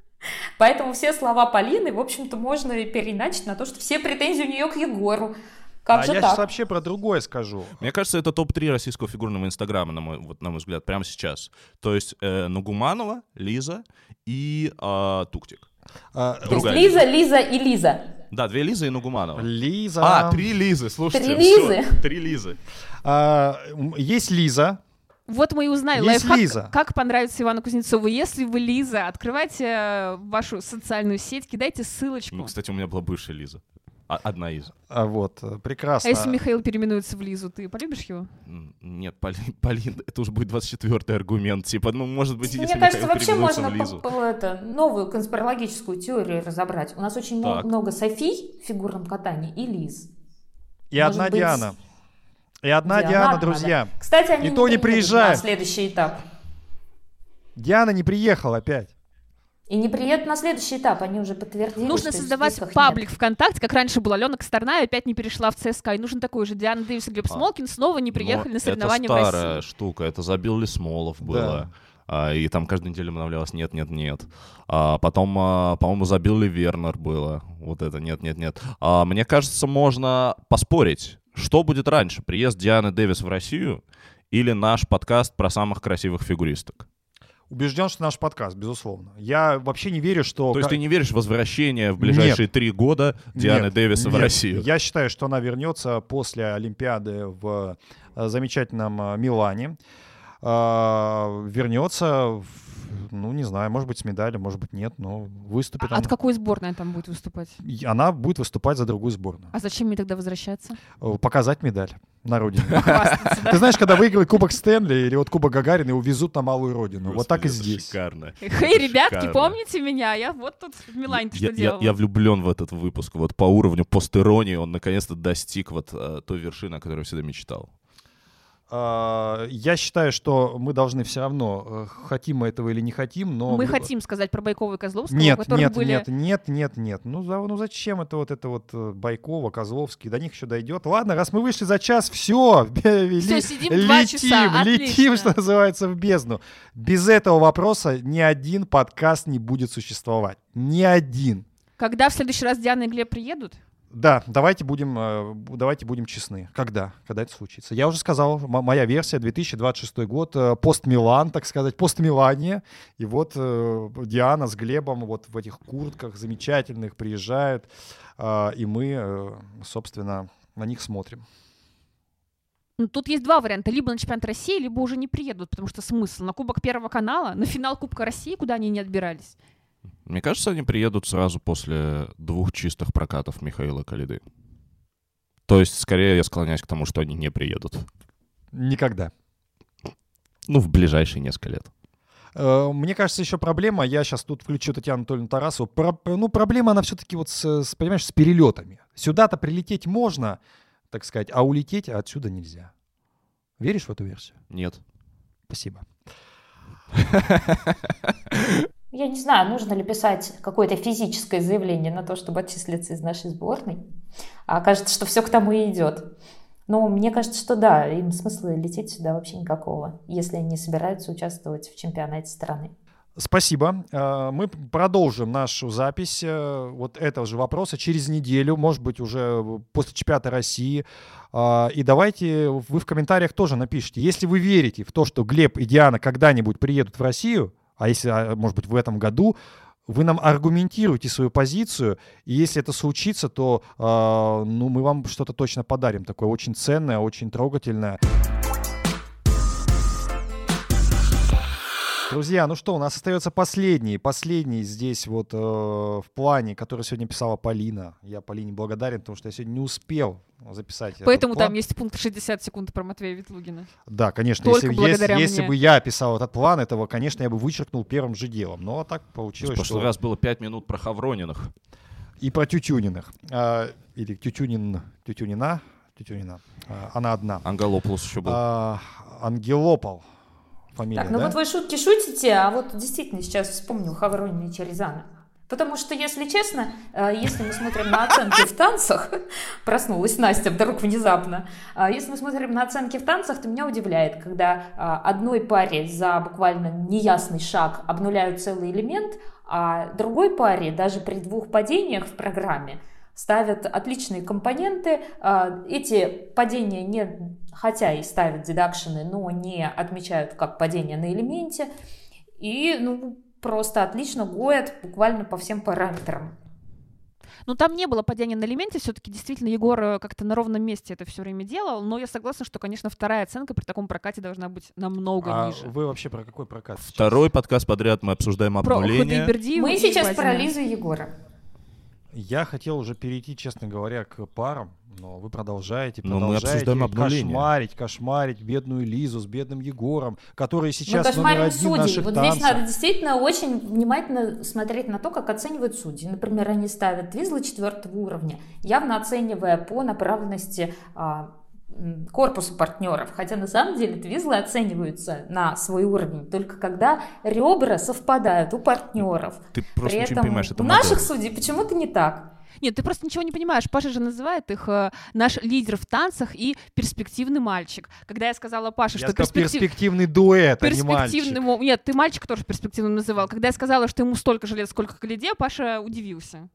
[laughs] Поэтому все слова Полины, в общем-то, можно переиначить на то, что все претензии у нее к Егору. Как а же я так? сейчас вообще про другое скажу. Мне кажется, это топ-3 российского фигурного инстаграма, на мой, вот, на мой взгляд, прямо сейчас. То есть э, Нагуманова, Лиза и а, Туктик. А, То есть другая Лиза, Лиза и Лиза. Да, две Лизы и Нагуманова. Лиза. А, три Лизы, слушайте. Три Лизы? Три Лизы. А, есть Лиза. Вот мы и узнали Есть лайфхак, Лиза. как понравится Ивану Кузнецову. Если вы Лиза, открывайте э, вашу социальную сеть, кидайте ссылочку. Ну, кстати, у меня была бывшая Лиза. А- одна из. А, вот, э, прекрасно. а если Михаил переименуется в Лизу, ты полюбишь его? Нет, Полин, [laughs] Полин, это уже будет 24-й аргумент. Типа, ну, может быть, если Мне кажется, Михаил вообще можно в Лизу. по- по- это, новую конспирологическую теорию разобрать. У нас очень Так. много Софий в фигурном катании и Лиз. И может одна быть, Диана. И одна Диана Диана, надо. друзья. Кстати, они И то не приедут приезжают. на следующий этап. Диана не приехала опять. И не приедут на следующий этап, они уже подтвердили. Нужно создавать паблик ВКонтакте, как раньше была Алена Косторная, опять не перешла в ЦСКА. И нужен такой же Диана Дэвис и Глеб А. Смолкин снова не приехали на соревнования в Это старая России. штука, это забил Лисмолов было. Да. А, и там каждую неделю обновлялось нет, нет, нет. А потом, а, по-моему, забил ли Вернер было. Вот это нет, нет, нет. А, мне кажется, можно поспорить, что будет раньше, приезд Дианы Дэвис в Россию или наш подкаст про самых красивых фигуристок. Убежден, что наш подкаст, безусловно. Я вообще не верю, что... То есть ты не веришь в возвращение в ближайшие три года Дианы Нет, Дэвиса в нет. Россию? Я считаю, что она вернется после Олимпиады в э, замечательном э, Милане. А, Вернется, в- ну, не знаю, может быть, с медалью, может быть, нет, но выступит. А От она. какой сборной она там будет выступать? Она будет выступать за другую сборную. А зачем мне тогда возвращаться? Э, Показать медаль на [laughs] да? Ты знаешь, когда выигрывает Кубок Стэнли или вот Кубок Гагарина, его везут на малую родину. Вот так и здесь. Шикарно. [laughs] Хей, ребятки, Шикарно. помните меня? Я вот тут в Милане что я- делала. я влюблен в этот выпуск. Вот по уровню постеронии он наконец-то достиг вот э, той вершины, о которой всегда мечтал. А, Я считаю, что мы должны все равно, э, хотим мы этого или не хотим, но... Мы хотим сказать про Байкова и Козловского, Нет, нет, были... нет, нет, нет, нет. Ну, за- ну зачем это вот это вот э, Байкова, Козловский, до них еще дойдет. Ладно, раз мы вышли за час, все, [laughs] Всё, сидим два часа, летим, отлично. что называется, в бездну. Без этого вопроса ни один подкаст не будет существовать. Ни один. Когда в следующий раз Диана и Глеб приедут? Да, давайте будем, э, давайте будем честны. Когда? Когда это случится? Я уже сказал, моя версия 2026 год, э, пост-Милан, так сказать, пост-Милане. И вот э, Диана с Глебом вот в этих куртках замечательных приезжают, и мы, собственно, на них смотрим. Ну, тут есть два варианта. Либо на чемпионат России, либо уже не приедут, потому что смысл. На Кубок Первого канала, на финал Кубка России, куда они не отбирались. Мне кажется, они приедут сразу после двух чистых прокатов Михаила Калиды. То есть, скорее, я склоняюсь к тому, что они не приедут. Никогда. Ну, в ближайшие несколько лет. Э, Мне кажется, еще проблема, я сейчас тут включу Татьяну Анатольевну Тарасову, Про- ну, проблема, она все-таки вот, с, с, понимаешь, с перелетами. Сюда-то прилететь можно, так сказать, а улететь отсюда нельзя. Веришь в эту версию? Нет. Спасибо. [laughs] Я не знаю, нужно ли писать какое-то физическое заявление на то, чтобы отчислиться из нашей сборной. А кажется, что все к тому и идет. Но мне кажется, что да, им смысла лететь сюда вообще никакого, если они собираются участвовать в чемпионате страны. Спасибо. Э, Мы продолжим нашу запись э, вот этого же вопроса через неделю, может быть, уже после чемпионата России. А, И давайте вы в комментариях тоже напишите, если вы верите в то, что Глеб и Диана когда-нибудь приедут в Россию, а если, а, может быть, в этом году, вы нам аргументируете свою позицию, и если это случится, то э, ну, мы вам что-то точно подарим, такое очень ценное, очень трогательное. Друзья, ну что, у нас остается последний, последний здесь вот э, в плане, который сегодня писала Полина. Я Полине благодарен, потому что я сегодня не успел записать. Поэтому этот план. там есть пункт 60 секунд про Матвея Ветлугина. Да, конечно, Только если, благодаря если, если мне. бы я писал этот план, этого, конечно, я бы вычеркнул первым же делом. Но так В получилось, прошлый что... раз было 5 минут про Хаврониных. И про Тютюниных. А, или Тютюнин, Тютюнина, Тютюнина. А, она одна. Ангалополос еще был. А, Ангелопол. Фамилия, Так, ну да? вот вы шутки шутите, а вот действительно сейчас вспомнил Хавронина и Черезана. Потому что, если честно, э, если мы смотрим на оценки в танцах, [laughs] проснулась Настя вдруг внезапно, а если мы смотрим на оценки в танцах, то меня удивляет, когда а, одной паре за буквально неясный шаг обнуляют целый элемент, а другой паре даже при двух падениях в программе ставят отличные компоненты. А, Эти падения не, хотя и ставят дедакшены, но не отмечают как падение на элементе. И ну, просто отлично гоят буквально по всем параметрам. Ну, там не было падения на элементе, все-таки действительно Егор э, как-то на ровном месте это все время делал, но я согласна, что, конечно, вторая оценка при таком прокате должна быть намного А ниже. вы вообще про какой прокат? сейчас? Второй подкаст подряд мы обсуждаем Про обнуление. Худайбердиева Мы сейчас про Лизу и Егора. Я хотел уже перейти, честно говоря, к парам, но вы продолжаете, Но мы продолжаете обсуждаем обнуление. кошмарить, кошмарить бедную Лизу с бедным Егором, которые Мы сейчас номер кошмарим один судей. наших Вот танцев. здесь надо действительно очень внимательно смотреть на то, как оценивают судьи. Например, они ставят визлы четвертого уровня, явно оценивая по направленности а, корпусу партнеров. Хотя на самом деле твизлы оцениваются на свой уровень только когда ребра совпадают у партнеров. Ты просто При ничего не этом понимаешь, это у модель. наших судей почему-то не так. Нет, ты просто ничего не понимаешь. Паша же называет их э, наш лидер в танцах и перспективный мальчик. Когда я сказала Паше, Я что сказал, перспектив- перспективный дуэт, а не мальчик. перспективному... Нет, ты мальчик тоже перспективным называл. Когда я сказала, что ему столько же лет, сколько Калиде, Паша удивился.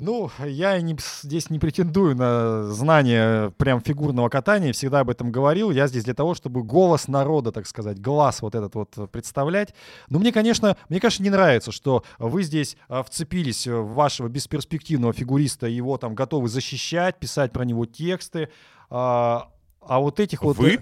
Ну, я не, здесь не претендую на знание прям фигурного катания, всегда об этом говорил. Я здесь для того, чтобы голос народа, так сказать, глаз вот этот вот э, представлять. Но мне, конечно, мне, конечно, не нравится, что вы здесь а, вцепились в вашего бесперспективного фигуриста, его там готовы защищать, писать про него тексты. А, а вот этих вот... Вы? э,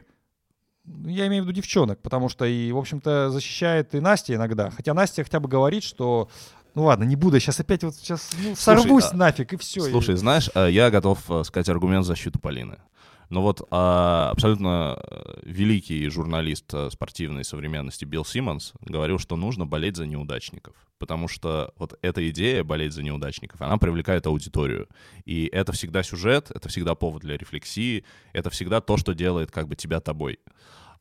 ну, Я имею в виду девчонок, потому что и, в общем-то, защищает и Настя иногда. Хотя Настя хотя бы говорит, что ну ладно, не буду, сейчас опять вот сейчас ну, Слушай, сорвусь а- нафиг, и все. Слушай, знаешь, э, я готов э, сказать аргумент в защиту Полины. Но вот а, абсолютно э, великий журналист спортивной современности Билл Симмонс говорил, что нужно болеть за неудачников. Потому что вот эта идея болеть за неудачников, она привлекает аудиторию. И это всегда сюжет, это всегда повод для рефлексии, это всегда то, что делает как бы тебя тобой.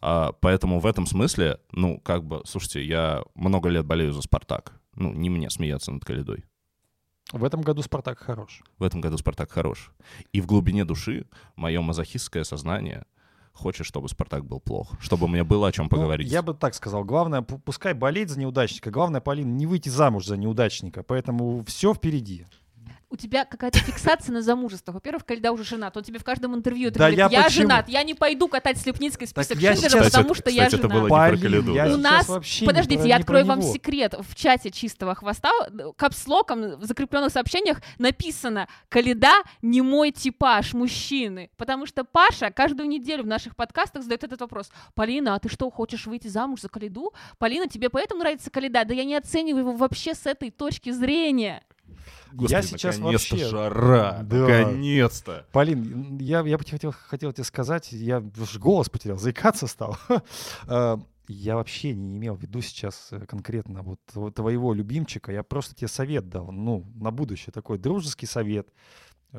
А, поэтому в этом смысле, ну, как бы, слушайте, я много лет болею за «Спартак». Ну, не мне смеяться над Калидой. В этом году Спартак хорош. В этом году Спартак хорош. И в глубине души мое мазохистское сознание хочет, чтобы Спартак был плох, чтобы мне было о чем Ну, поговорить. я бы так сказал. Главное, пу- пускай болеть за неудачника. Главное, Полин, не выйти замуж за неудачника. Поэтому все впереди. У тебя какая-то фиксация на замужество. Во-первых, когда уже женат, он тебе в каждом интервью это Да говорит, я я, почему? женат, я не пойду катать Слепницкой Так список я Шиндлера, сейчас- потому Кстати, что я кстати, это женат. было не про я У нас, вообще не подождите, про- я открою вам него. секрет. В чате чистого хвоста капслоком в закрепленных сообщениях написано «Каледа не мой типаж мужчины». Потому что Паша каждую неделю в наших подкастах задает этот вопрос. «Полина, а ты что, хочешь выйти замуж за Каледу? Полина, тебе поэтому нравится Каледа? Да я не оцениваю его вообще с этой точки зрения». Господи, я сейчас наконец-то вообще- жара, Да. наконец-то. Полин, я, я бы хотел, хотел тебе сказать, я уж голос потерял, заикаться стал. [laughs] Э, Я вообще не имел в виду сейчас э, конкретно вот вот твоего любимчика. Я просто тебе совет дал, ну, на будущее такой дружеский совет,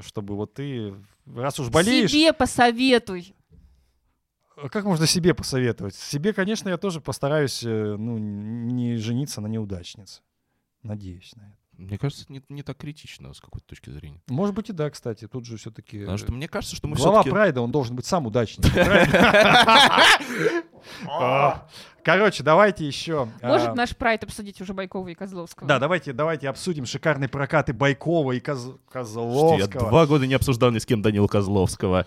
чтобы вот ты, раз уж болеешь, Себе посоветуй. А Как можно себе посоветовать? Себе, конечно, я тоже постараюсь э, ну, не жениться на неудачнице. Надеюсь на это. Мне кажется, это не, не так критично с какой-то точки зрения. Может быть и да, кстати. Тут же все-таки... Потому что мне кажется, что мы Глава все-таки... Прайда, он должен быть сам удачник. [laughs] А, [laughs] Короче, давайте еще... а, Может наш прайд обсудить уже Байкова и Козловского? Да, давайте, давайте обсудим шикарные прокаты Байкова и Коз- Слушайте, Я Козловского. два года не обсуждал ни с кем Данила Козловского.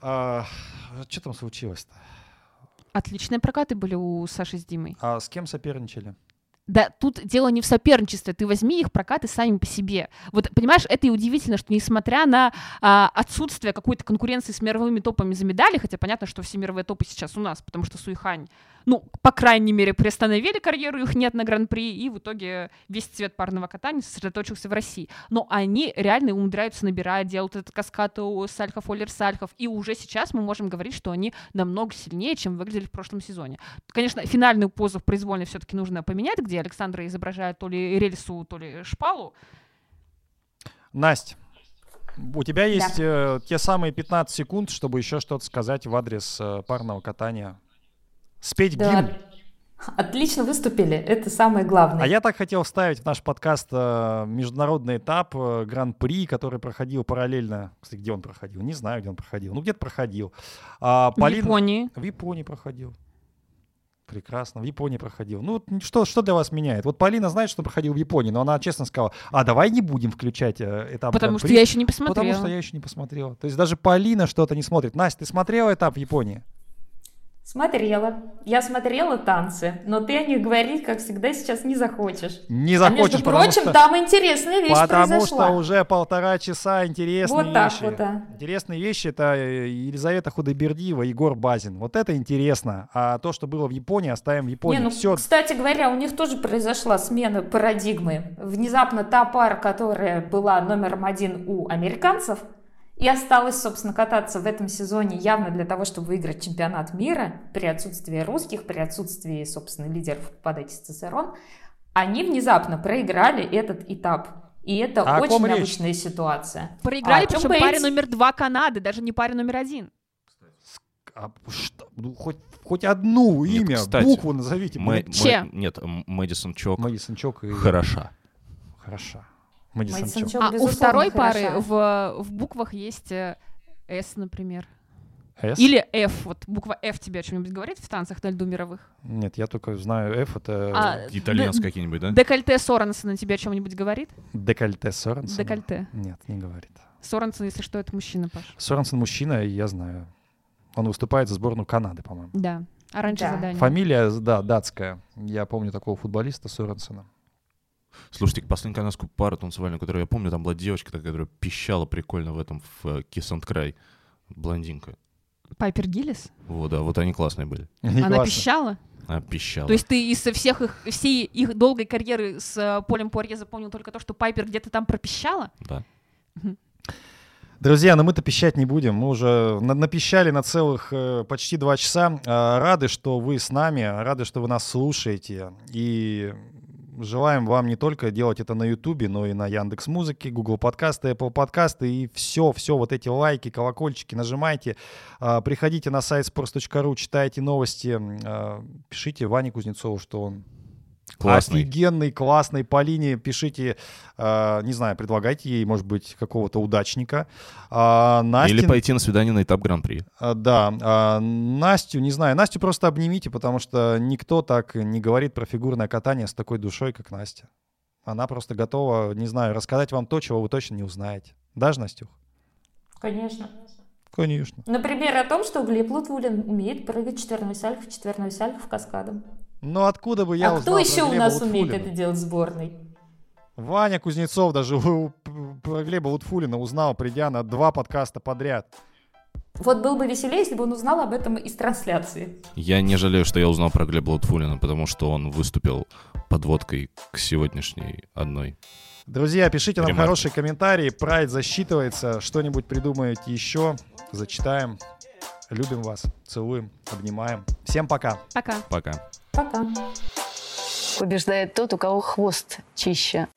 Что там случилось-то? Отличные прокаты были у Саши с Димой. А с кем соперничали? Да, тут дело не в соперничестве. Ты возьми их прокаты сами по себе. Вот, понимаешь, это и удивительно, что несмотря на а, отсутствие какой-то конкуренции с мировыми топами за медали, хотя понятно, что все мировые топы сейчас у нас, потому что Суихань, ну, по крайней мере, приостановили карьеру, их нет на Гран-при, и в итоге весь цвет парного катания сосредоточился в России. Но они реально умудряются набирать, делают этот каскад у Сальхов, Олер Сальхов, и уже сейчас мы можем говорить, что они намного сильнее, чем выглядели в прошлом сезоне. Конечно, финальную позу в произвольной все-таки нужно поменять, где Александра изображает то ли рельсу, то ли шпалу. Настя, у тебя есть э, те самые 15 секунд, чтобы еще что-то сказать в адрес э, парного катания. Спеть Да. гимн. [laughs] Отлично выступили, это самое главное. А я так хотел вставить в наш подкаст э, международный этап э, Гран-при, который проходил параллельно. Кстати, где он проходил? Не знаю, где он проходил. Ну, где-то проходил. А, В Полина- Японии. В Японии проходил. Прекрасно, в Японии проходил. Ну, что, что для вас меняет? Вот Полина знает, что проходил в Японии, но она честно сказала, а давай не будем включать э, этап Потому что я еще не посмотрела. Потому что я еще не посмотрела. То есть даже Полина что-то не смотрит. Настя, ты смотрела этап в Японии? Смотрела. Я смотрела танцы, но ты о них говорить, как всегда, сейчас не захочешь. Не а захочешь, между потому прочим, что... там интересная вещь Потому произошла. что уже полтора часа интересные Вот так вещи. вот, да. Интересные вещи это э, Елизавета Худайбердиева, Егор Базин. Вот это интересно. А то, что было в Японии, оставим в Японии. Не, ну, Все. кстати говоря, у них тоже произошла смена парадигмы. Внезапно та пара, которая была номером один у американцев, и осталась, собственно, кататься в этом сезоне явно для того, чтобы выиграть чемпионат мира при отсутствии русских, при отсутствии, собственно, лидеров падать из ЦСРО, они внезапно проиграли этот этап. И это А очень ком речь? ситуация. Проиграли, А, причем паре Бейтс. номер два Канады, даже не паре номер один. А что? Ну, хоть, хоть одну Нет, имя, кстати, букву назовите. Мэ-? Мэ- Нет, Мэдисон Чок Мэдисон Чок и... хороша. Хороша. Мэдисон А у второй хороша. пары в, в буквах есть э, S, например. С? Или F. Вот буква F тебе о чем-нибудь говорит в танцах на льду мировых? Нет, я только знаю F, это А, Итальянцы какие-нибудь, да? Декольте Соренсона тебе о чем-нибудь говорит? декольте Соренсен. Декольте. Нет, не говорит. Соренсон, если что, это мужчина, Паш. Соренсен мужчина, я знаю. Он выступает за сборную Канады, по-моему. Да. А раньше Да. задание. Фамилия, да, датская. Я помню такого футболиста Соренсена. Слушайте, последнюю канадскую пару танцевальную, которую я помню, там была девочка, такая, которая пищала прикольно в этом, в э, Kiss and Cry. Блондинка. Пайпер Гиллис? Вот, да, вот они классные были. Не Она классно. пищала? А, пищала. То есть ты из всех их, всей их долгой карьеры с э, Полем Пуарье запомнил только то, что Пайпер где-то там пропищала? Да. Друзья, но мы-то пищать не будем. Мы уже на- напищали на целых э, почти два часа. А, рады, что вы с нами, рады, что вы нас слушаете. И желаем вам не только делать это на Ютубе, но и на Яндекс Музыке, Google подкасты, Apple подкасты и все, все вот эти лайки, колокольчики нажимайте. А, приходите на сайт sports.ru, читайте новости, а, пишите Ване Кузнецову, что он Классный. Офигенный, классный. Полине пишите, э, не знаю, предлагайте ей, может быть, какого-то удачника. А, Настя, Или пойти на свидание на этап Гран-при. а, да, а, Настю, не знаю, Настю просто обнимите, потому что никто так не говорит про фигурное катание с такой душой, как Настя. Она просто готова, не знаю, рассказать вам то, чего вы точно не узнаете. Даже, Настюх? Конечно. Конечно. Например, о том, что Глеб Лутвулин умеет прыгать четверной сальхов, четверной сальхов каскадом. Но откуда бы я а узнал кто еще про у нас умеет Лутфулина? это делать в сборной? Ваня Кузнецов даже у- про Глеба Лутфулина узнал, придя на два подкаста подряд. Вот было бы веселее, если бы он узнал об этом из трансляции. Я не жалею, что я узнал про Глеба Лутфулина, потому что он выступил подводкой к сегодняшней одной. Друзья, пишите нам Ремарки. хорошие комментарии. Прайд засчитывается. Что-нибудь придумаете еще. Зачитаем. Любим вас. Целуем. Обнимаем. Всем пока. Пока. Пока. Пока. Побеждает тот, у кого хвост чище.